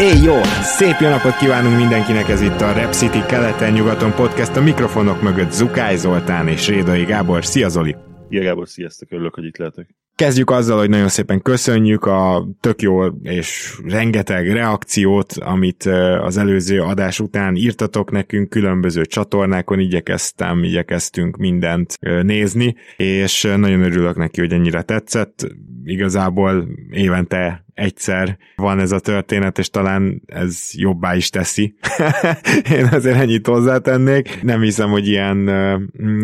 Éj jó! Szép jó napot kívánunk mindenkinek, ez itt a Rep City keleten-nyugaton podcast, a mikrofonok mögött Zukály Zoltán és Rédai Gábor. Szia Zoli! Szia Gábor, sziasztok, örülök, hogy itt lehetek. Kezdjük azzal, hogy nagyon szépen köszönjük a tök jó és rengeteg reakciót, amit az előző adás után írtatok nekünk, különböző csatornákon igyekeztem, igyekeztünk mindent nézni, és nagyon örülök neki, hogy ennyire tetszett. Igazából évente egyszer van ez a történet, és talán ez jobbá is teszi. Én azért ennyit hozzátennék. Nem hiszem, hogy ilyen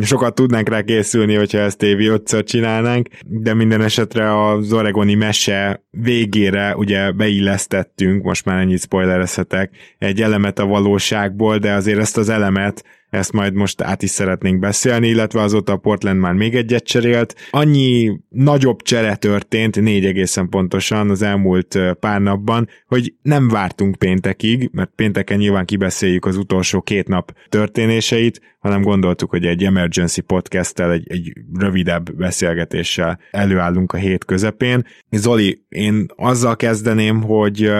sokat tudnánk rá készülni, hogyha ezt évi ötször csinálnánk, de minden esetre az oregoni mese végére ugye beillesztettünk, most már ennyit spoilerezhetek, egy elemet a valóságból, de azért ezt az elemet ezt majd most át is szeretnénk beszélni, illetve azóta a Portland már még egyet cserélt. Annyi nagyobb csere történt, négy egészen pontosan az elmúlt pár napban, hogy nem vártunk péntekig, mert pénteken nyilván kibeszéljük az utolsó két nap történéseit, hanem gondoltuk, hogy egy emergency podcasttel, egy, egy rövidebb beszélgetéssel előállunk a hét közepén. Zoli, én azzal kezdeném, hogy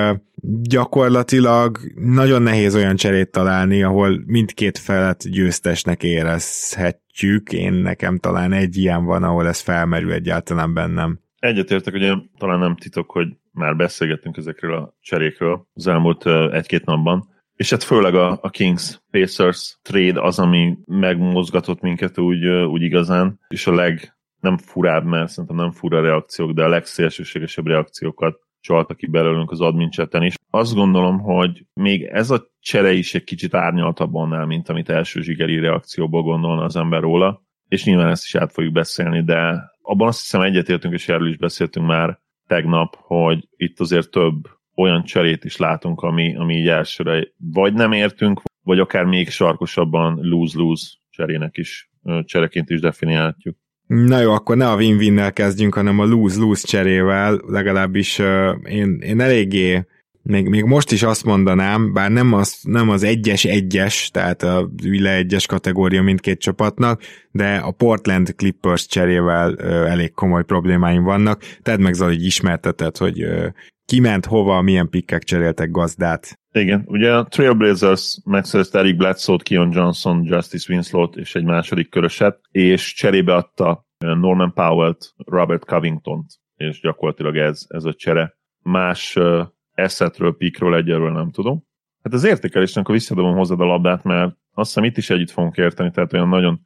gyakorlatilag nagyon nehéz olyan cserét találni, ahol mindkét felet győztesnek érezhetjük. Én nekem talán egy ilyen van, ahol ez felmerül egyáltalán bennem. Egyetértek, ugye talán nem titok, hogy már beszélgettünk ezekről a cserékről az elmúlt egy-két napban, és hát főleg a, a Kings Pacers trade az, ami megmozgatott minket úgy, úgy igazán, és a leg nem furább, mert szerintem nem fura reakciók, de a legszélsőségesebb reakciókat csalta ki belőlünk az admin chaten is. Azt gondolom, hogy még ez a csere is egy kicsit árnyaltabb annál, mint amit első zsigeri reakcióból gondolna az ember róla, és nyilván ezt is át fogjuk beszélni, de abban azt hiszem egyetértünk, és erről is beszéltünk már tegnap, hogy itt azért több olyan cserét is látunk, ami, ami így elsőre vagy nem értünk, vagy akár még sarkosabban lose-lose cserének is, csereként is definiálhatjuk. Na jó, akkor ne a win-win-nel kezdjünk, hanem a lose-lose cserével, legalábbis uh, én, én eléggé még, még most is azt mondanám, bár nem az, nem az egyes-egyes, tehát a Villa egyes kategória mindkét csapatnak, de a Portland Clippers cserével uh, elég komoly problémáim vannak. Tedd meg Zali, hogy ismerteted, hogy uh, kiment hova, milyen pikkek cseréltek gazdát. Igen, ugye a Trailblazers megszerezte Eric Bledsoe-t, Keon Johnson, Justice Winslow-t és egy második köröset, és cserébe adta Norman Powell-t, Robert Covington-t, és gyakorlatilag ez, ez a csere. Más uh, eszetről, pikről egyelőre nem tudom. Hát az értékelésnek a visszadobom hozzád a labdát, mert azt hiszem itt is együtt fogunk érteni, tehát olyan nagyon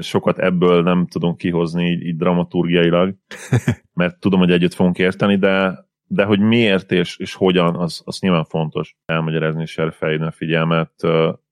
sokat ebből nem tudunk kihozni így, így dramaturgiailag, mert tudom, hogy együtt fogunk érteni, de de hogy miért és, és hogyan, az, az nyilván fontos elmagyarázni és erre felhívni a figyelmet.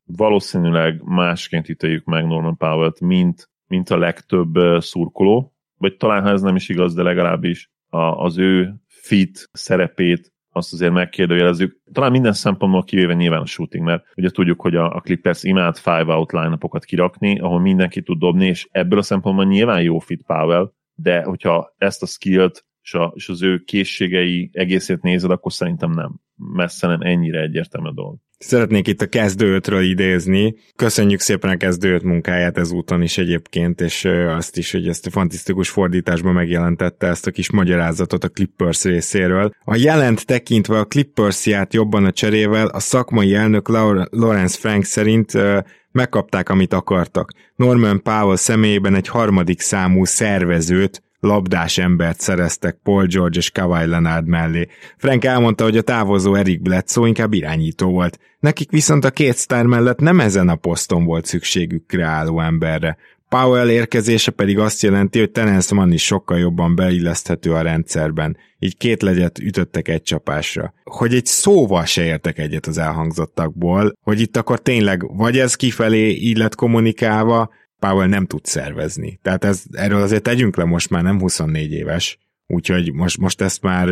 Valószínűleg másként ítéljük meg Norman Powell-t, mint, mint a legtöbb szurkoló, vagy talán ha ez nem is igaz, de legalábbis a, az ő fit szerepét azt azért megkérdőjelezzük. Talán minden szempontból kivéve nyilván a shooting, mert ugye tudjuk, hogy a, a Clippers imád five out line kirakni, ahol mindenki tud dobni, és ebből a szempontból nyilván jó fit Powell, de hogyha ezt a skillt és, a, és az ő készségei egészét nézed, akkor szerintem nem. Messze nem ennyire egyértelmű a dolog. Szeretnék itt a kezdőtről idézni. Köszönjük szépen a kezdőt munkáját ezúton is egyébként, és azt is, hogy ezt a fantasztikus fordításban megjelentette ezt a kis magyarázatot a Clippers részéről. A jelent tekintve a Clippers járt jobban a cserével, a szakmai elnök Lawrence Frank szerint megkapták, amit akartak. Norman Powell személyében egy harmadik számú szervezőt, labdás embert szereztek Paul George és Kawhi Leonard mellé. Frank elmondta, hogy a távozó Eric Bledsoe inkább irányító volt. Nekik viszont a két sztár mellett nem ezen a poszton volt szükségük kreáló emberre. Powell érkezése pedig azt jelenti, hogy Terence Mann is sokkal jobban beilleszthető a rendszerben. Így két legyet ütöttek egy csapásra. Hogy egy szóval se értek egyet az elhangzottakból, hogy itt akkor tényleg vagy ez kifelé így lett kommunikálva, Powell nem tud szervezni. Tehát ez, erről azért tegyünk le most már nem 24 éves, úgyhogy most, most ezt már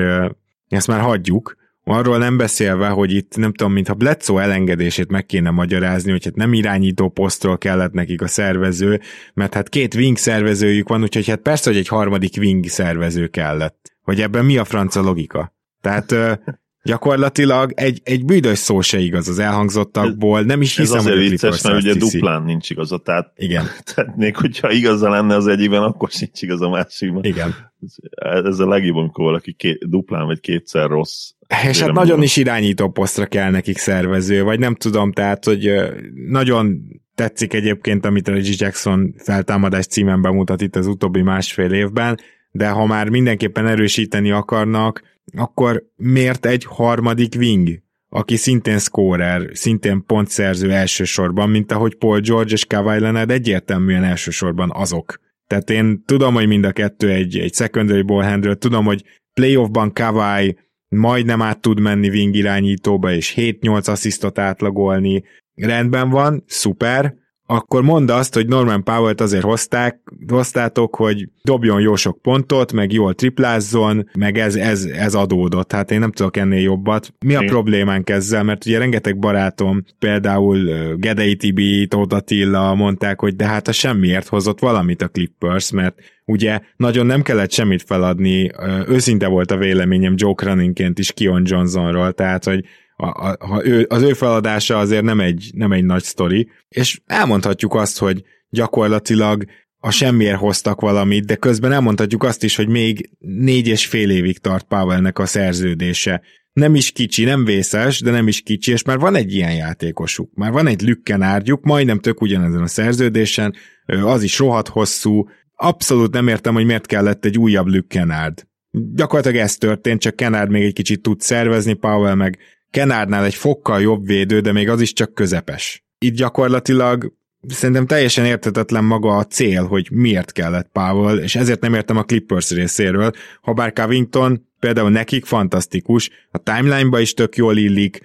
ezt már hagyjuk, Arról nem beszélve, hogy itt nem tudom, mintha Bledsoe elengedését meg kéne magyarázni, hogy hát nem irányító posztról kellett nekik a szervező, mert hát két wing szervezőjük van, úgyhogy hát persze, hogy egy harmadik wing szervező kellett. Hogy ebben mi a franca logika? Tehát gyakorlatilag egy, egy bűdös szó se igaz az elhangzottakból, nem is hiszem, Ez azért hogy vicces, mert ugye hiszi. duplán nincs igaza, tehát, Igen, tehát még hogyha igaza lenne az egyikben, akkor sincs igaz a másikban. igen. Ez a legjobb, amikor valaki két, duplán vagy kétszer rossz. És hát nagyon mondom. is irányító posztra kell nekik szervező, vagy nem tudom, tehát, hogy nagyon tetszik egyébként, amit Reggie Jackson feltámadás címen bemutat itt az utóbbi másfél évben, de ha már mindenképpen erősíteni akarnak, akkor miért egy harmadik wing, aki szintén scorer, szintén pontszerző elsősorban, mint ahogy Paul George és Kawhi Leonard egyértelműen elsősorban azok. Tehát én tudom, hogy mind a kettő egy, egy secondary ball handler, tudom, hogy playoffban Kawhi majdnem át tud menni wing irányítóba, és 7-8 asszisztot átlagolni. Rendben van, szuper, akkor mondd azt, hogy Norman Powell-t azért hozták, hoztátok, hogy dobjon jó sok pontot, meg jól triplázzon, meg ez, ez, ez adódott. Hát én nem tudok ennél jobbat. Mi a problémánk ezzel? Mert ugye rengeteg barátom, például Gedei Tibi, Tóth Attila mondták, hogy de hát a semmiért hozott valamit a Clippers, mert ugye nagyon nem kellett semmit feladni, őszinte volt a véleményem Joe Croninként is Kion Johnsonról, tehát hogy a, a, ő, az ő feladása azért nem egy, nem egy nagy sztori, és elmondhatjuk azt, hogy gyakorlatilag a semmiért hoztak valamit, de közben elmondhatjuk azt is, hogy még négy és fél évig tart Powellnek a szerződése. Nem is kicsi, nem vészes, de nem is kicsi, és már van egy ilyen játékosuk. Már van egy lükkenárgyuk, majdnem tök ugyanezen a szerződésen, az is rohadt hosszú. Abszolút nem értem, hogy miért kellett egy újabb lükkenárd. Gyakorlatilag ez történt, csak Kenárd még egy kicsit tud szervezni, Powell meg Kenárnál egy fokkal jobb védő, de még az is csak közepes. Itt gyakorlatilag szerintem teljesen értetetlen maga a cél, hogy miért kellett Powell, és ezért nem értem a Clippers részéről, ha bár Covington például nekik fantasztikus, a timeline-ba is tök jól illik,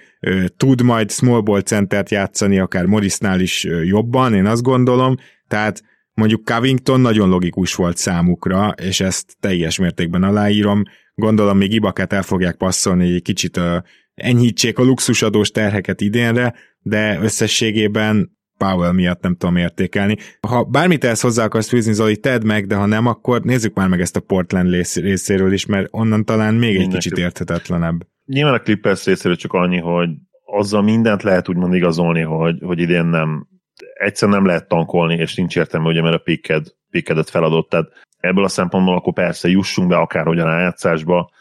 tud majd small ball centert játszani, akár Morrisnál is jobban, én azt gondolom, tehát mondjuk Covington nagyon logikus volt számukra, és ezt teljes mértékben aláírom, gondolom még Ibakát el fogják passzolni, egy kicsit ö, enyhítsék a luxusadós terheket idénre, de összességében Powell miatt nem tudom értékelni. Ha bármit ezt hozzá akarsz fűzni, Zoli, tedd meg, de ha nem, akkor nézzük már meg ezt a Portland rész- részéről is, mert onnan talán még egy Mindenképp. kicsit érthetetlenebb. Nyilván a Clippers részéről csak annyi, hogy azzal mindent lehet úgymond igazolni, hogy, hogy idén nem, egyszer nem lehet tankolni, és nincs értelme, ugye, mert a picked, pickedet feladott, tehát ebből a szempontból akkor persze jussunk be akárhogyan a rájátszásba,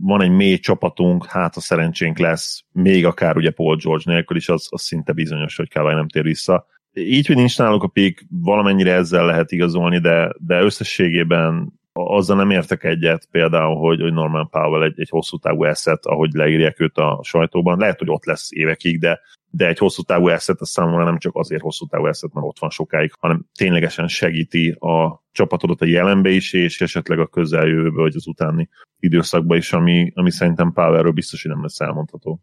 van egy mély csapatunk, hát a szerencsénk lesz, még akár ugye Paul George nélkül is, az, az szinte bizonyos, hogy Kawhi nem tér vissza. Így, hogy nincs náluk a pick, valamennyire ezzel lehet igazolni, de, de összességében azzal nem értek egyet például, hogy, hogy Norman Powell egy, egy hosszú távú asset, ahogy leírják őt a sajtóban. Lehet, hogy ott lesz évekig, de, de egy hosszú távú asset az számomra nem csak azért hosszú távú asset, mert ott van sokáig, hanem ténylegesen segíti a csapatodat a jelenbe is, és esetleg a közeljövőbe, vagy az utáni időszakban is, ami, ami szerintem Powellről biztos, hogy nem lesz elmondható.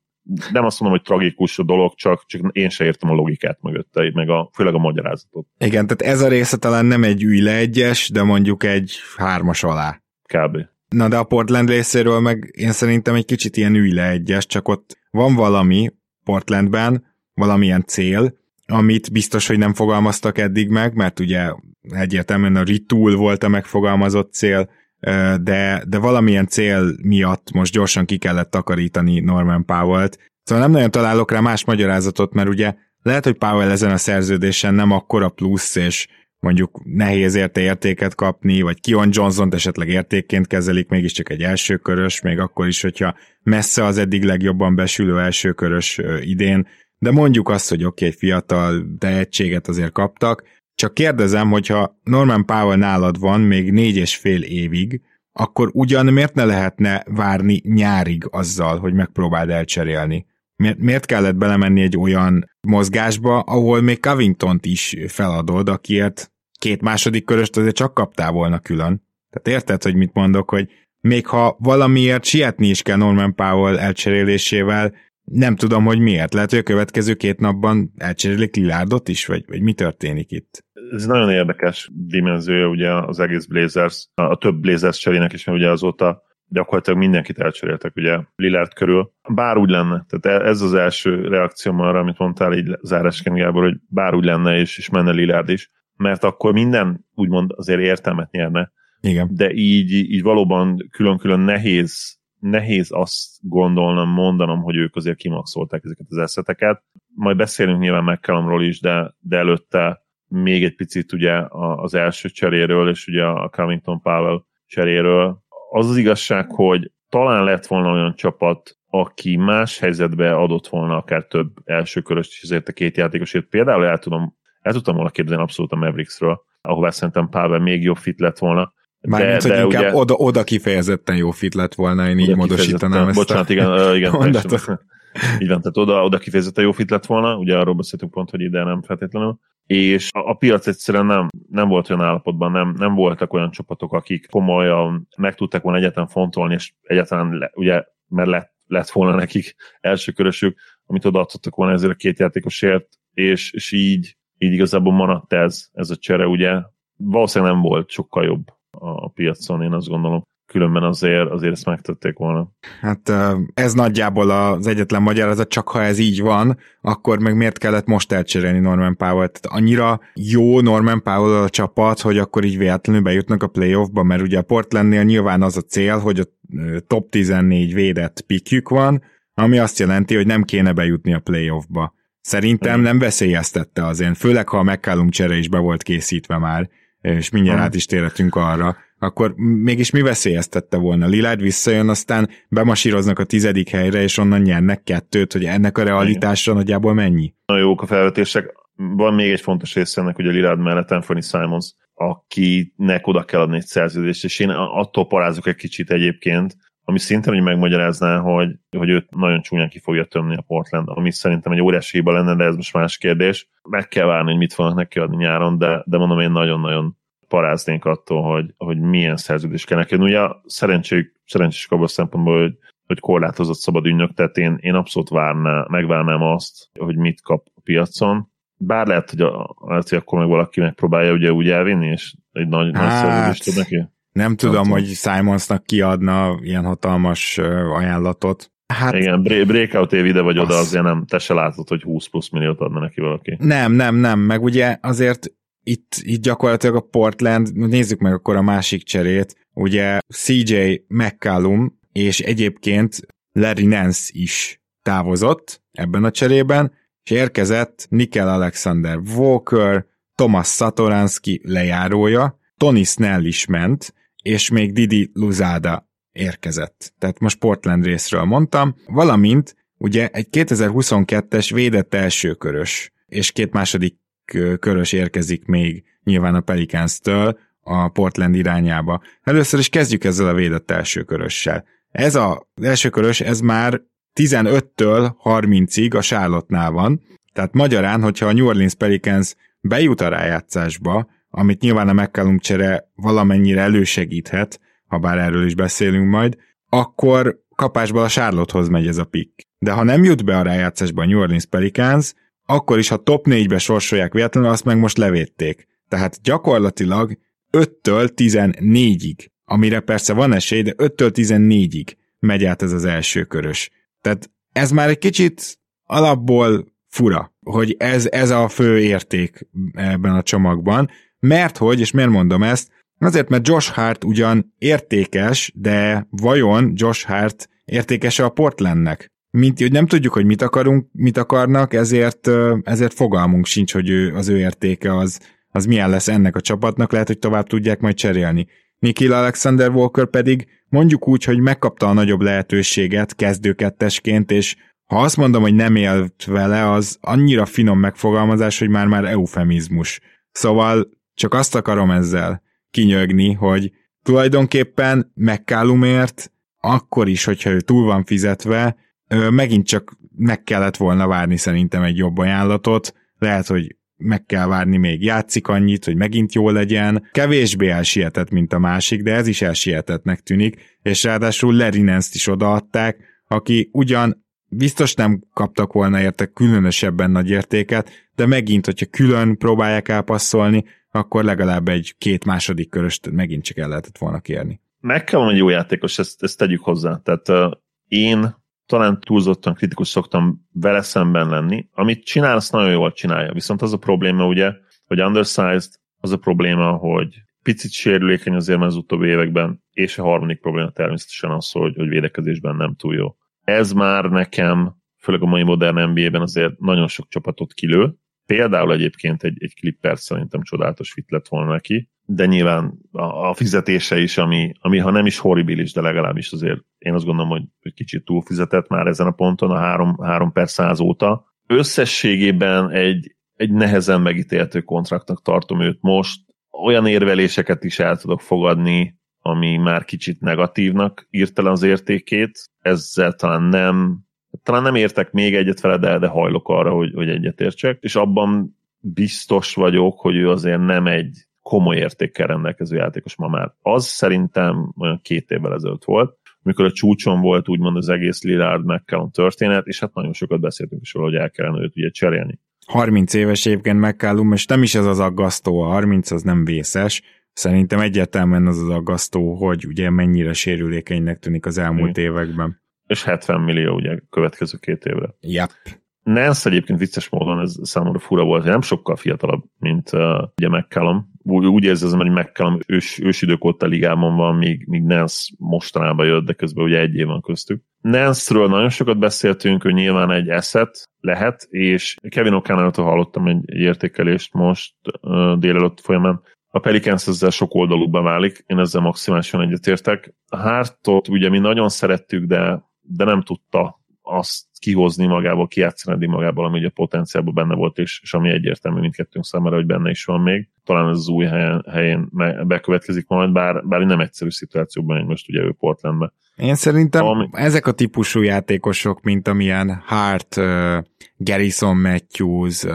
Nem azt mondom, hogy tragikus a dolog, csak, csak én se értem a logikát mögötte, meg a, főleg a magyarázatot. Igen, tehát ez a része talán nem egy ülj le egyes, de mondjuk egy hármas alá. Kb. Na de a Portland részéről meg én szerintem egy kicsit ilyen ülj le egyes, csak ott van valami Portlandben, valamilyen cél, amit biztos, hogy nem fogalmaztak eddig meg, mert ugye egyértelműen a retool volt a megfogalmazott cél, de, de valamilyen cél miatt most gyorsan ki kellett takarítani Norman Powell-t. Szóval nem nagyon találok rá más magyarázatot, mert ugye lehet, hogy Powell ezen a szerződésen nem akkora plusz, és mondjuk nehéz érte értéket kapni, vagy Kion johnson esetleg értékként kezelik, mégiscsak egy elsőkörös, még akkor is, hogyha messze az eddig legjobban besülő elsőkörös idén, de mondjuk azt, hogy oké, okay, fiatal tehetséget azért kaptak, Csak kérdezem, hogyha Norman Powell nálad van még négy és fél évig, akkor ugyan miért ne lehetne várni nyárig azzal, hogy megpróbáld elcserélni? Miért, miért kellett belemenni egy olyan mozgásba, ahol még Covington-t is feladod, akiért két második köröst azért csak kaptál volna külön. Tehát érted, hogy mit mondok, hogy még ha valamiért sietni is kell Norman Powell elcserélésével, nem tudom, hogy miért. Lehet, hogy a következő két napban elcserélik Lilárdot is, vagy, vagy mi történik itt? Ez nagyon érdekes dimenziója ugye az egész Blazers, a több Blazers cserének is, mert ugye azóta gyakorlatilag mindenkit elcseréltek ugye Lillard körül. Bár úgy lenne, tehát ez az első reakcióm arra, amit mondtál így zárásként Gábor, hogy bár úgy lenne, és, és menne Lillard is, mert akkor minden úgymond azért értelmet nyerne. Igen. De így, így valóban külön-külön nehéz nehéz azt gondolnom, mondanom, hogy ők azért kimaxolták ezeket az eszeteket. Majd beszélünk nyilván McCallumról is, de, de előtte még egy picit ugye az első cseréről, és ugye a Covington Powell cseréről. Az az igazság, hogy talán lett volna olyan csapat, aki más helyzetbe adott volna akár több első köröst is ezért a két játékosért. Például el, tudom, el tudtam volna képzelni abszolút a Mavericksről, ahová szerintem Pavel még jobb fit lett volna. Mármint, hogy inkább ugye, oda, oda kifejezetten jó fit lett volna, én így módosítanám ezt Bocsánat, a igen, igen így van, tehát oda, oda kifejezetten jó fit lett volna, ugye arról beszéltünk pont, hogy ide nem feltétlenül, és a, a piac egyszerűen nem, nem volt olyan állapotban, nem, nem voltak olyan csapatok, akik komolyan meg tudták volna egyetlen fontolni, és egyáltalán le, ugye, mert lett, lett volna nekik első körösük, amit odaadhattak volna ezért a két játékosért, és, és így, így igazából maradt ez, ez a csere, ugye? Valószínűleg nem volt sokkal jobb a piacon, én azt gondolom. Különben azért, azért ezt megtették volna. Hát ez nagyjából az egyetlen magyarázat, csak ha ez így van, akkor meg miért kellett most elcserélni Norman powell Tehát annyira jó Norman Powell a csapat, hogy akkor így véletlenül bejutnak a playoffba, mert ugye a Portlandnél nyilván az a cél, hogy a top 14 védett pikjük van, ami azt jelenti, hogy nem kéne bejutni a playoffba. Szerintem nem veszélyeztette az én, főleg ha a McCallum csere is be volt készítve már és mindjárt át is térhetünk arra, akkor mégis mi veszélyeztette volna? Lillard visszajön, aztán bemasíroznak a tizedik helyre, és onnan nyernek kettőt, hogy ennek a realitásra nagyjából mennyi? Nagyon jók a felvetések. Van még egy fontos része ennek, hogy a Lillard mellett Anthony Simons, akinek oda kell adni egy szerződést, és én attól parázok egy kicsit egyébként, ami szintén hogy megmagyarázná, hogy, hogy őt nagyon csúnyán ki fogja tömni a Portland, ami szerintem egy óriási hiba lenne, de ez most más kérdés. Meg kell várni, hogy mit fognak neki adni nyáron, de, de mondom, én nagyon-nagyon paráznék attól, hogy, hogy milyen szerződés kell neki. Ugye szerencség, szerencsés abban a szempontból, hogy, hogy korlátozott szabad ügynök, tehát én, én abszolút várná, megvárnám azt, hogy mit kap a piacon. Bár lehet, hogy, a, lehet, hogy akkor meg valaki megpróbálja ugye úgy elvinni, és egy nagy, hát, nagy szerződést tud neki. Nem tudom, hogy Simonsnak kiadna ilyen hatalmas ajánlatot. Hát, Igen, breakout év ide vagy az... oda, azért nem, te se látod, hogy 20 plusz milliót adna neki valaki. Nem, nem, nem, meg ugye azért itt, itt gyakorlatilag a Portland, nézzük meg akkor a másik cserét, ugye CJ McCallum és egyébként Larry Nance is távozott ebben a cserében, és érkezett Nickel Alexander Walker, Thomas Satoranski lejárója, Tony Snell is ment, és még Didi Luzada érkezett. Tehát most Portland részről mondtam, valamint ugye egy 2022-es védett elsőkörös, és két második körös érkezik még nyilván a Pelicans-től a Portland irányába. Először is kezdjük ezzel a védett elsőkörössel. Ez az elsőkörös, ez már 15-től 30-ig a Charlotte-nál van, tehát magyarán, hogyha a New Orleans Pelicans bejut a rájátszásba, amit nyilván a McCallum csere valamennyire elősegíthet, ha bár erről is beszélünk majd, akkor kapásból a Charlottehoz megy ez a pick. De ha nem jut be a rájátszásba a New Orleans Pelicans, akkor is, ha top 4-be sorsolják véletlenül, azt meg most levédték. Tehát gyakorlatilag 5-től 14-ig, amire persze van esély, de 5-től 14-ig megy át ez az első körös. Tehát ez már egy kicsit alapból fura, hogy ez, ez a fő érték ebben a csomagban, mert hogy, és miért mondom ezt, azért, mert Josh Hart ugyan értékes, de vajon Josh Hart értékes a Portlandnek? Mint, hogy nem tudjuk, hogy mit akarunk, mit akarnak, ezért, ezért fogalmunk sincs, hogy ő, az ő értéke az, az milyen lesz ennek a csapatnak, lehet, hogy tovább tudják majd cserélni. Nikhil Alexander Walker pedig mondjuk úgy, hogy megkapta a nagyobb lehetőséget kezdőkettesként, és ha azt mondom, hogy nem élt vele, az annyira finom megfogalmazás, hogy már-már eufemizmus. Szóval csak azt akarom ezzel kinyögni, hogy tulajdonképpen McCallumért akkor is, hogyha ő túl van fizetve, megint csak meg kellett volna várni szerintem egy jobb ajánlatot, lehet, hogy meg kell várni még játszik annyit, hogy megint jó legyen. Kevésbé elsietett, mint a másik, de ez is elsietettnek tűnik, és ráadásul Lerinenszt is odaadták, aki ugyan biztos nem kaptak volna érte különösebben nagy értéket, de megint, hogyha külön próbálják elpasszolni, akkor legalább egy két második köröst megint csak el lehetett volna kérni. Meg kell egy jó játékos, ezt, ezt tegyük hozzá. Tehát uh, én talán túlzottan kritikus szoktam vele szemben lenni. Amit csinál, azt nagyon jól csinálja. Viszont az a probléma ugye, hogy undersized, az a probléma, hogy picit sérülékeny azért már az utóbbi években, és a harmadik probléma természetesen az, hogy, hogy védekezésben nem túl jó. Ez már nekem, főleg a mai modern NBA-ben azért nagyon sok csapatot kilő. Például egyébként egy, egy Clippers szerintem csodálatos fit lett volna neki, de nyilván a, a fizetése is, ami, ami ha nem is horribilis, de legalábbis azért én azt gondolom, hogy, hogy kicsit túlfizetett már ezen a ponton a 3, 3 per 100 óta. Összességében egy, egy nehezen megítéltő kontraktnak tartom őt most. Olyan érveléseket is el tudok fogadni, ami már kicsit negatívnak írta le az értékét. Ezzel talán nem, talán nem értek még egyet vele, de, de hajlok arra, hogy, hogy egyetértsek. És abban biztos vagyok, hogy ő azért nem egy komoly értékkel rendelkező játékos ma már. Az szerintem olyan két évvel ezelőtt volt, mikor a csúcson volt úgymond az egész Lillard McCallum történet, és hát nagyon sokat beszéltünk is róla, hogy el kellene őt ugye cserélni. 30 éves egyébként McCallum, és nem is ez az aggasztó, a 30 az nem vészes, Szerintem egyértelműen az az aggasztó, hogy ugye mennyire sérülékenynek tűnik az elmúlt mm. években. És 70 millió ugye következő két évre. Yep. Nance egyébként vicces módon ez számomra fura volt, nem sokkal fiatalabb, mint uh, ugye McCallum. Úgy, úgy érzem, hogy McCallum ős, ősidők óta ligában van, míg, míg Nance mostanában jött, de közben ugye egy év van köztük. Nance-ről nagyon sokat beszéltünk, hogy nyilván egy asset lehet, és Kevin oConnor-tól hallottam egy, egy értékelést most uh, délelőtt folyamán, a Pelicans ezzel sok oldalúba válik, én ezzel maximálisan egyetértek. A Hártot ugye mi nagyon szerettük, de, de nem tudta azt kihozni magából, kijátszani magából, ami ugye potenciálban benne volt, és, és ami egyértelmű mindkettőnk számára, hogy benne is van még. Talán ez az új helyen, helyén bekövetkezik majd, bár, bár nem egyszerű szituációban, hogy most ugye ő Portlandben. Én szerintem ami... ezek a típusú játékosok, mint amilyen Hart, uh, Garrison Matthews, uh,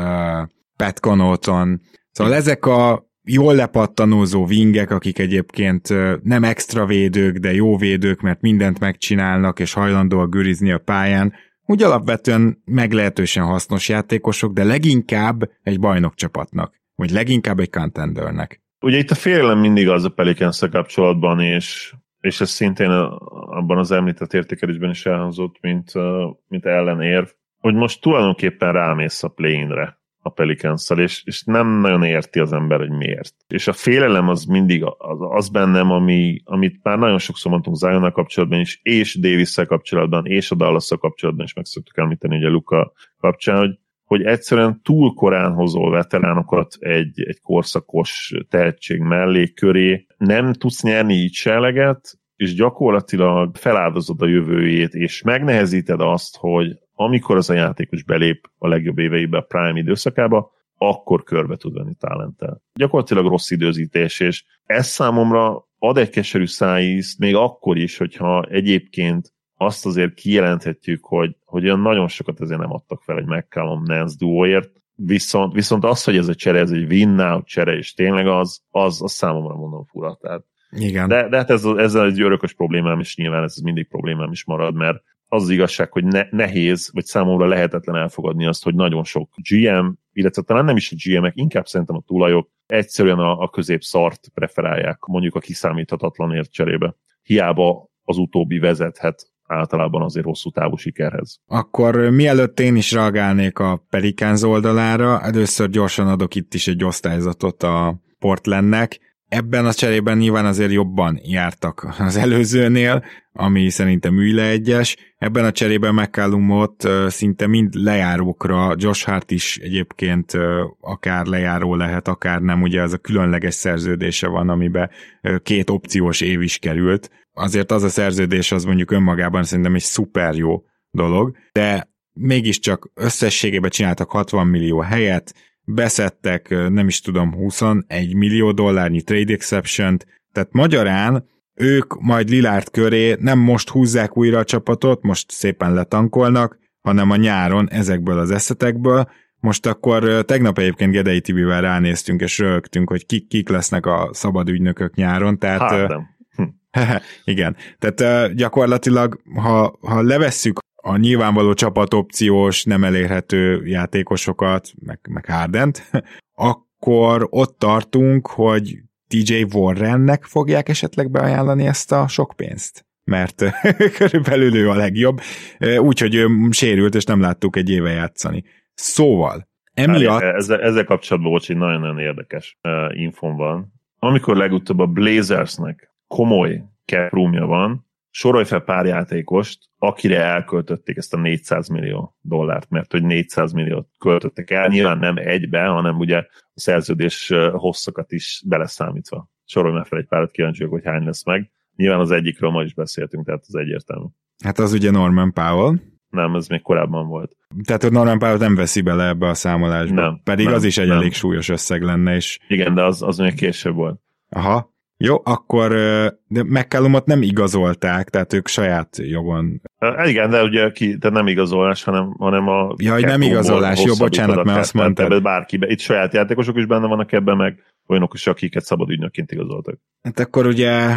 Pat Connaughton, szóval ezek a jól lepattanózó vingek, akik egyébként nem extra védők, de jó védők, mert mindent megcsinálnak, és hajlandóak gürizni a pályán, úgy alapvetően meglehetősen hasznos játékosok, de leginkább egy bajnokcsapatnak, vagy leginkább egy contendernek. Ugye itt a félelem mindig az a pelicans kapcsolatban, és, és ez szintén abban az említett értékelésben is elhangzott, mint, mint ellenérv, hogy most tulajdonképpen rámész a play-inre a pelicans és, és nem nagyon érti az ember, hogy miért. És a félelem az mindig az, az bennem, ami, amit már nagyon sokszor mondtunk zion kapcsolatban is, és davis kapcsolatban, és a dallas kapcsolatban is meg szoktuk említeni, ugye Luka kapcsán, hogy, hogy egyszerűen túl korán hozol veteránokat egy, egy korszakos tehetség mellé, köré, nem tudsz nyerni így se és gyakorlatilag feláldozod a jövőjét, és megnehezíted azt, hogy amikor az a játékos belép a legjobb éveibe a prime időszakába, akkor körbe tud venni talenttel. Gyakorlatilag rossz időzítés, és ez számomra ad egy keserű szájízt, még akkor is, hogyha egyébként azt azért kijelenthetjük, hogy, hogy olyan nagyon sokat ezért nem adtak fel egy McCallum Nance duóért, viszont, viszont az, hogy ez a csere, ez egy win now csere, és tényleg az, az, az számomra mondom fura. Tehát igen. De, de hát ez, ez egy örökös problémám, és nyilván ez mindig problémám is marad, mert az az igazság, hogy ne, nehéz, vagy számomra lehetetlen elfogadni azt, hogy nagyon sok GM, illetve talán nem is a GM-ek, inkább szerintem a tulajok egyszerűen a, a szart preferálják, mondjuk a kiszámíthatatlanért cserébe. Hiába az utóbbi vezethet általában azért hosszú távú sikerhez. Akkor mielőtt én is reagálnék a Pelicans oldalára, először gyorsan adok itt is egy osztályzatot a Portlandnek. Ebben a cserében nyilván azért jobban jártak az előzőnél, ami szerintem műle egyes. Ebben a cserében McCallumot szinte mind lejárókra, Josh Hart is egyébként akár lejáró lehet, akár nem, ugye ez a különleges szerződése van, amiben két opciós év is került. Azért az a szerződés az mondjuk önmagában szerintem egy szuper jó dolog, de mégiscsak összességében csináltak 60 millió helyet, beszedtek nem is tudom 21 millió dollárnyi trade exception tehát magyarán ők majd Lilárd köré nem most húzzák újra a csapatot, most szépen letankolnak, hanem a nyáron ezekből az eszetekből. Most akkor tegnap egyébként Gedei Tibivel ránéztünk, és rögtünk, hogy kik, kik lesznek a szabad ügynökök nyáron. Tehát, hát nem. igen, tehát gyakorlatilag, ha, ha levesszük a nyilvánvaló csapatopciós, nem elérhető játékosokat, meg, meg Hardent, akkor ott tartunk, hogy TJ Warrennek fogják esetleg beajánlani ezt a sok pénzt? Mert körülbelül ő a legjobb, úgyhogy ő sérült, és nem láttuk egy éve játszani. Szóval, emiatt... Ezzel, ezzel kapcsolatban, bocsi, nagyon-nagyon érdekes uh, infon van. Amikor legutóbb a Blazersnek komoly cap van, sorolj fel pár játékost, akire elköltötték ezt a 400 millió dollárt, mert hogy 400 milliót költöttek el, nyilván nem egybe, hanem ugye a szerződés hosszakat is beleszámítva. Sorolj már fel egy párat, kíváncsi hogy hány lesz meg. Nyilván az egyikről ma is beszéltünk, tehát az egyértelmű. Hát az ugye Norman Powell. Nem, ez még korábban volt. Tehát, hogy Norman Powell nem veszi bele ebbe a számolásba. Nem, Pedig nem, az is egy nem. elég súlyos összeg lenne, és... Igen, de az, az még később volt. Aha. Jó, akkor de McCallumot nem igazolták, tehát ők saját jogon. Igen, de ugye ki, tehát nem igazolás, hanem, hanem a... Ja, hogy nem igazolás, jó, bocsánat, mert azt mondtad. Bárki, itt saját játékosok is benne vannak ebben, meg olyanok is, akiket szabad ügynökként igazoltak. Hát akkor ugye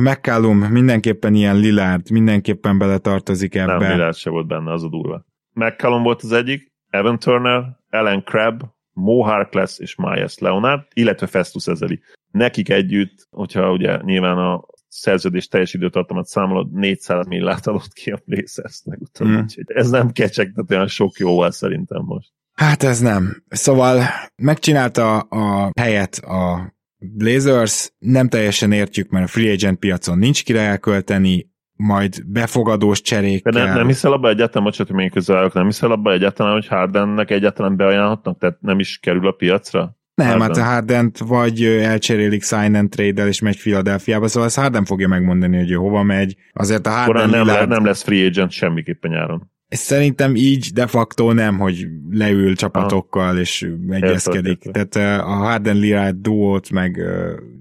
McCallum mindenképpen ilyen Lillard, mindenképpen beletartozik ebbe. Nem, Lillard se volt benne, az a durva. McCallum volt az egyik, Evan Turner, Ellen Crabb, Mo Harkless és Myers Leonard, illetve Festus Ezeli nekik együtt, hogyha ugye nyilván a szerződés teljes időtartamat számolod, 400 millát adott ki a Blazers legutóbb, mm. úgyhogy ez nem kecsegtet olyan sok jóval szerintem most. Hát ez nem. Szóval megcsinálta a helyet a Blazers, nem teljesen értjük, mert a free agent piacon nincs kire elkölteni, majd befogadós cserékkel. De nem, nem hiszel abba egyáltalán, bocsánat, hogy még közel nem hiszel abba egyáltalán, hogy Hardennek egyáltalán beajánlhatnak, tehát nem is kerül a piacra? Nem, Harden. hát a Hardent vagy elcserélik sign and trade és megy Philadelphiába, szóval ezt Harden fogja megmondani, hogy ő hova megy. Azért a Harden nem, Lillard... nem lesz free agent semmiképpen nyáron. Szerintem így de facto nem, hogy leül csapatokkal Aha. és egyezkedik. Tehát a Harden Lillard duót meg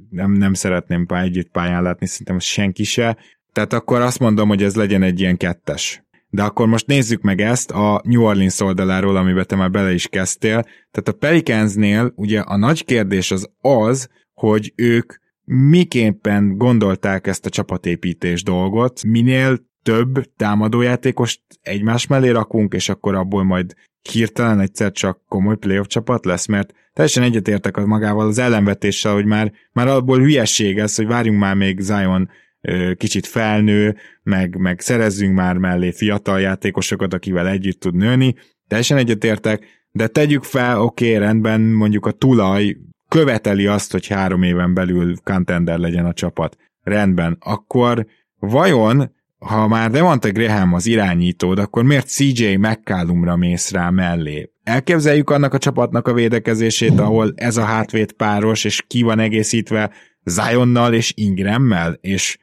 nem, nem szeretném pá, együtt pályán látni, szerintem senki se. Tehát akkor azt mondom, hogy ez legyen egy ilyen kettes. De akkor most nézzük meg ezt a New Orleans oldaláról, amiben te már bele is kezdtél. Tehát a Pelicansnél ugye a nagy kérdés az az, hogy ők miképpen gondolták ezt a csapatépítés dolgot, minél több támadójátékost egymás mellé rakunk, és akkor abból majd hirtelen egyszer csak komoly playoff csapat lesz, mert teljesen egyetértek magával az ellenvetéssel, hogy már, már abból hülyesség ez, hogy várjunk már még Zion kicsit felnő, meg, meg szerezzünk már mellé fiatal játékosokat, akivel együtt tud nőni. Teljesen egyetértek, de tegyük fel, oké, okay, rendben, mondjuk a tulaj követeli azt, hogy három éven belül contender legyen a csapat. Rendben, akkor vajon, ha már Devonta Graham az irányítód, akkor miért CJ McCallumra mész rá mellé? Elképzeljük annak a csapatnak a védekezését, ahol ez a hátvét páros, és ki van egészítve Zionnal és Ingrammel, és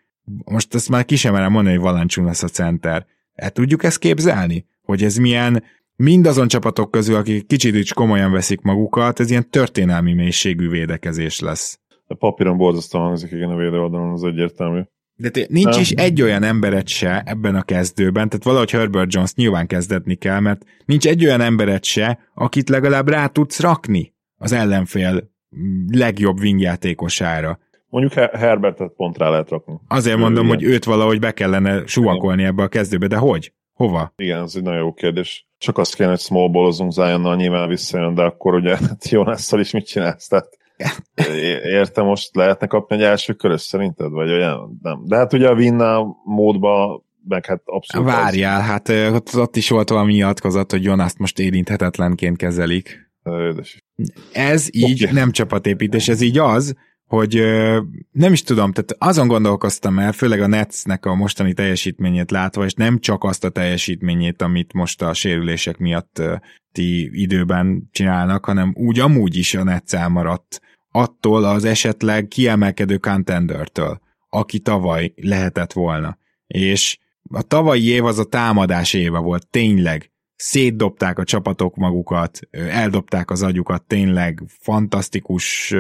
most ezt már ki sem merem mondani, hogy Valancsunk lesz a center. El tudjuk ezt képzelni? Hogy ez milyen, mindazon csapatok közül, akik kicsit is komolyan veszik magukat, ez ilyen történelmi mélységű védekezés lesz. A papíron borzasztóan hangzik, igen, a védőoldalon az egyértelmű. De te, nincs nem. is egy olyan emberet se ebben a kezdőben, tehát valahogy Herbert Jones nyilván kezdetni kell, mert nincs egy olyan emberet se, akit legalább rá tudsz rakni az ellenfél legjobb wingjátékosára. Mondjuk Herbertet pont rá lehet rakni. Azért mondom, hogy őt valahogy be kellene suvakolni ebbe a kezdőbe, de hogy? Hova? Igen, ez egy nagyon jó kérdés. Csak azt kéne, hogy small ballozunk Zionnal, nyilván visszajön, de akkor ugye Jonasszal is mit csinálsz? Tehát érte most lehetne kapni egy első körös szerinted? Vagy olyan? Nem. De hát ugye a Vinna módba meg hát abszolút... Várjál, az... hát ott, ott is volt valami nyilatkozat, hogy Jonaszt most érinthetetlenként kezelik. Ez így okay. nem csapatépítés, ez így az, hogy nem is tudom, tehát azon gondolkoztam el, főleg a Netsnek a mostani teljesítményét látva, és nem csak azt a teljesítményét, amit most a sérülések miatt ti időben csinálnak, hanem úgy amúgy is a Nets elmaradt attól az esetleg kiemelkedő contendertől, aki tavaly lehetett volna. És a tavalyi év az a támadás éve volt, tényleg. Szétdobták a csapatok magukat, eldobták az agyukat, tényleg fantasztikus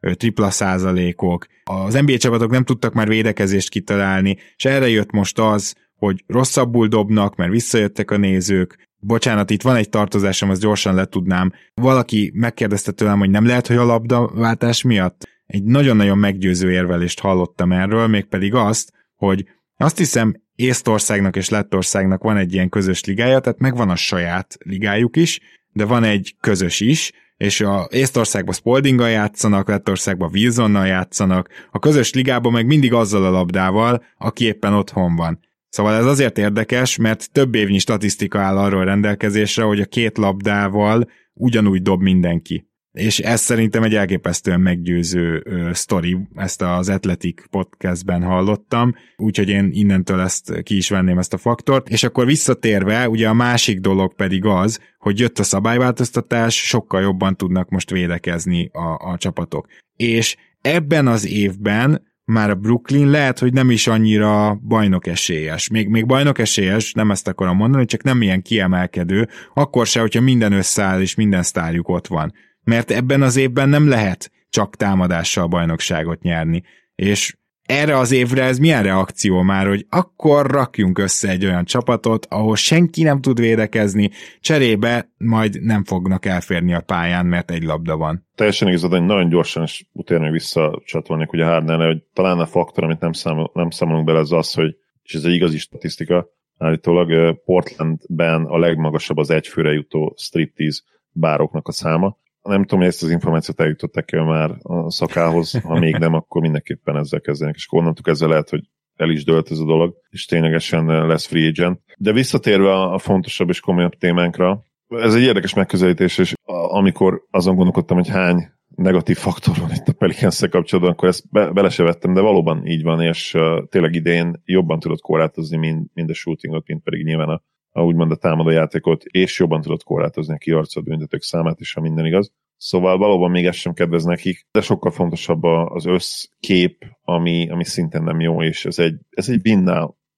tripla százalékok. Az NBA csapatok nem tudtak már védekezést kitalálni, és erre jött most az, hogy rosszabbul dobnak, mert visszajöttek a nézők, bocsánat, itt van egy tartozásom, azt gyorsan letudnám. Valaki megkérdezte tőlem, hogy nem lehet, hogy a labdaváltás miatt? Egy nagyon-nagyon meggyőző érvelést hallottam erről, mégpedig azt, hogy azt hiszem Észtországnak és Lettországnak van egy ilyen közös ligája, tehát megvan a saját ligájuk is, de van egy közös is, és a Észtországban Spaldinggal játszanak, Lettországban Wilsonnal játszanak, a közös ligában meg mindig azzal a labdával, aki éppen otthon van. Szóval ez azért érdekes, mert több évnyi statisztika áll arról rendelkezésre, hogy a két labdával ugyanúgy dob mindenki. És ez szerintem egy elképesztően meggyőző ö, sztori, ezt az Athletic podcastben hallottam, úgyhogy én innentől ezt ki is venném ezt a faktort. És akkor visszatérve, ugye a másik dolog pedig az, hogy jött a szabályváltoztatás, sokkal jobban tudnak most védekezni a, a csapatok. És ebben az évben már a Brooklyn lehet, hogy nem is annyira bajnok esélyes. Még, még bajnok esélyes, nem ezt akarom mondani, csak nem ilyen kiemelkedő, akkor se, hogyha minden összeáll és minden sztárjuk ott van. Mert ebben az évben nem lehet csak támadással bajnokságot nyerni. És erre az évre ez milyen reakció már, hogy akkor rakjunk össze egy olyan csapatot, ahol senki nem tud védekezni, cserébe majd nem fognak elférni a pályán, mert egy labda van. Teljesen igazad, hogy nagyon gyorsan is utána visszacsatolnék ugye Hardenre, hogy talán a faktor, amit nem, számol, nem számolunk bele, az az, hogy, és ez egy igazi statisztika, állítólag Portlandben a legmagasabb az egyfőre jutó striptease bároknak a száma, nem tudom, hogy ezt az információt eljutották el már a szakához, ha még nem, akkor mindenképpen ezzel kezdenek, és akkor onnantól ezzel lehet, hogy el is dölt ez a dolog, és ténylegesen lesz free agent. De visszatérve a fontosabb és komolyabb témánkra, ez egy érdekes megközelítés, és amikor azon gondolkodtam, hogy hány negatív faktor van itt a pelicans kapcsolatban, akkor ezt be, bele se vettem, de valóban így van, és uh, tényleg idén jobban tudott korlátozni, mind, mind a shootingot, mind pedig nyilván a a úgymond a támadó játékot, és jobban tudott korlátozni a kiarcolt büntetők számát is, ha minden igaz. Szóval valóban még ez sem kedvez nekik, de sokkal fontosabb az összkép, ami, ami szintén nem jó, és ez egy, ez egy win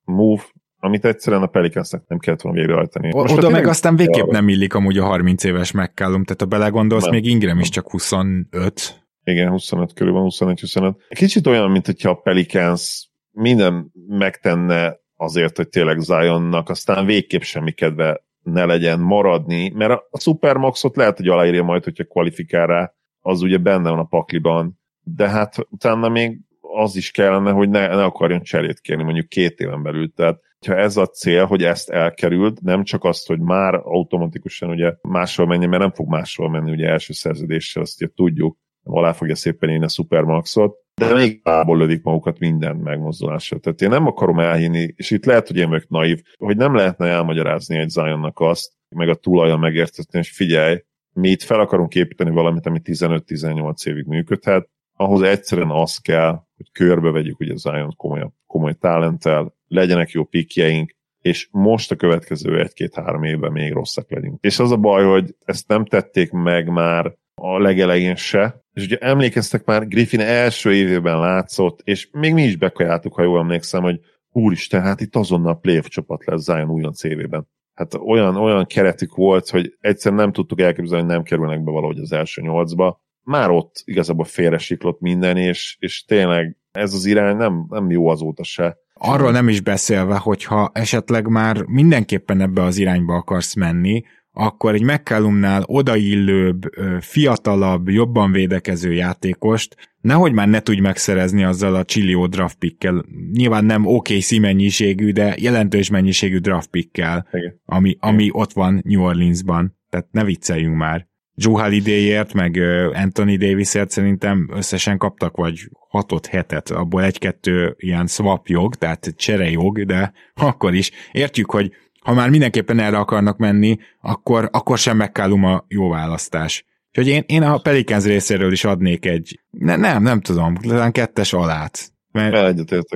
move, amit egyszerűen a Pelicansnak nem kellett volna végrehajtani. Most Oda meg aztán végképp nem illik amúgy a 30 éves McCallum, tehát ha belegondolsz, nem. még Ingram is csak 25. Igen, 25 körül van, 21-25. Kicsit olyan, mint hogyha a Pelicans minden megtenne azért, hogy tényleg Zionnak aztán végképp semmi kedve ne legyen maradni, mert a Supermaxot lehet, hogy aláírja majd, hogyha kvalifikál rá, az ugye benne van a pakliban, de hát utána még az is kellene, hogy ne, ne akarjon cserét kérni mondjuk két éven belül. Tehát ha ez a cél, hogy ezt elkerült, nem csak azt, hogy már automatikusan ugye máshol menjen, mert nem fog máshol menni ugye első szerződéssel, azt ugye tudjuk, alá fogja szépen én a Supermaxot, de még lából lödik magukat minden megmozdulásra. Tehát én nem akarom elhinni, és itt lehet, hogy én vagyok naív, hogy nem lehetne elmagyarázni egy Zionnak azt, meg a tulaja megértetni, hogy figyelj, mi itt fel akarunk építeni valamit, ami 15-18 évig működhet, ahhoz egyszerűen az kell, hogy körbe vegyük ugye Zion komoly, komoly talenttel, legyenek jó pikjeink, és most a következő egy-két-három évben még rosszak legyünk. És az a baj, hogy ezt nem tették meg már a legelején se, és ugye emlékeztek már, Griffin első évében látszott, és még mi is bekajáltuk, ha jól emlékszem, hogy úristen, hát itt azonnal playoff csapat lesz Zion újon CV-ben. Hát olyan, olyan keretük volt, hogy egyszer nem tudtuk elképzelni, hogy nem kerülnek be valahogy az első nyolcba. Már ott igazából félre siklott minden, és, és tényleg ez az irány nem, nem jó azóta se. Arról nem is beszélve, hogyha esetleg már mindenképpen ebbe az irányba akarsz menni, akkor egy McCallumnál odaillőbb, fiatalabb, jobban védekező játékost nehogy már ne tudj megszerezni azzal a Chilio draft pickkel. Nyilván nem OKC mennyiségű, de jelentős mennyiségű draft pickkel, ami, ami ott van New Orleansban. Tehát ne vicceljünk már. Joe Holiday-ért, meg Anthony Davisért szerintem összesen kaptak vagy hatot hetet, abból egy-kettő ilyen swap jog, tehát cserejog, de akkor is értjük, hogy ha már mindenképpen erre akarnak menni, akkor, akkor sem McCallum a jó választás. Úgyhogy én, én a Pelicans részéről is adnék egy, ne, nem, nem tudom, talán kettes alát. Mert,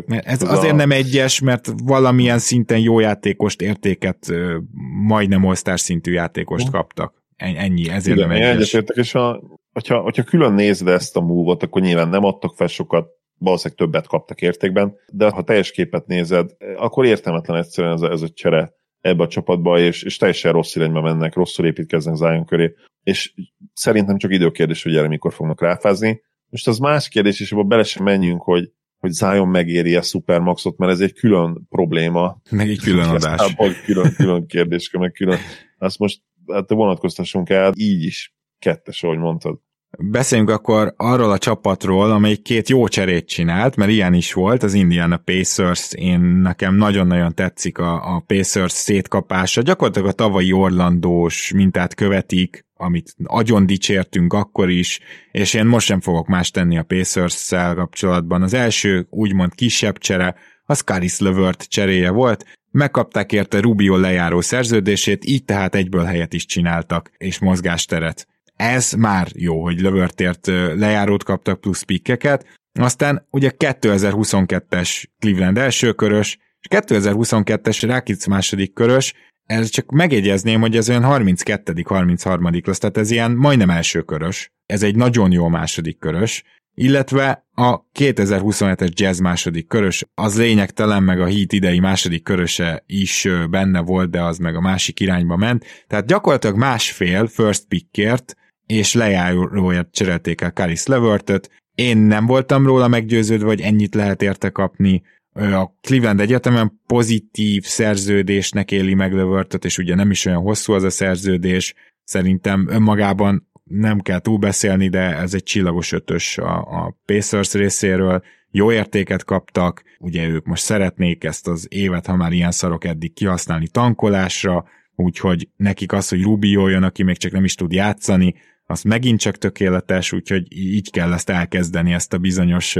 mert ez, azért a... nem egyes, mert valamilyen szinten jó játékost, értéket, majdnem osztás szintű játékost uh. kaptak. Ennyi, ezért Igen, nem egyes. Egyetértek, és a, hogyha, hogyha külön nézed ezt a múvot, akkor nyilván nem adtak fel sokat, valószínűleg többet kaptak értékben, de ha teljes képet nézed, akkor értelmetlen egyszerűen ez a, ez a csere ebbe a csapatba, és, és teljesen rossz irányba mennek, rosszul építkeznek Zion köré, és szerintem csak időkérdés, hogy erre mikor fognak ráfázni. Most az más kérdés, és abban bele sem menjünk, hogy, hogy Zion megéri a Supermaxot, mert ez egy külön probléma. Meg egy külön adás. Külön, külön kérdés, meg külön. Azt most hát vonatkoztassunk el, így is kettes, ahogy mondtad. Beszéljünk akkor arról a csapatról, amely két jó cserét csinált, mert ilyen is volt, az Indiana Pacers, én nekem nagyon-nagyon tetszik a, a Pacers szétkapása, gyakorlatilag a tavalyi Orlandós mintát követik, amit agyon dicsértünk akkor is, és én most sem fogok más tenni a Pacers-szel kapcsolatban. Az első úgymond kisebb csere, az Karis Levert cseréje volt, megkapták érte Rubio lejáró szerződését, így tehát egyből helyet is csináltak, és mozgásteret ez már jó, hogy Lövertért lejárót kaptak plusz pikkeket. Aztán ugye 2022-es Cleveland első körös, és 2022-es Rakic második körös, ez csak megjegyezném, hogy ez olyan 32 33 lesz, tehát ez ilyen majdnem első körös. Ez egy nagyon jó második körös, illetve a 2027-es Jazz második körös, az lényegtelen, meg a Heat idei második köröse is benne volt, de az meg a másik irányba ment. Tehát gyakorlatilag másfél first pickért és lejáróért cserélték el Karis Levertet. Én nem voltam róla meggyőződve, hogy ennyit lehet érte kapni. A Cleveland egyetemen pozitív szerződésnek éli meg Levertet, és ugye nem is olyan hosszú az a szerződés. Szerintem önmagában nem kell túlbeszélni, de ez egy csillagos ötös a, a Pacers részéről. Jó értéket kaptak, ugye ők most szeretnék ezt az évet, ha már ilyen szarok eddig kihasználni tankolásra, úgyhogy nekik az, hogy Rubio jön, aki még csak nem is tud játszani, az megint csak tökéletes, úgyhogy így kell ezt elkezdeni, ezt a bizonyos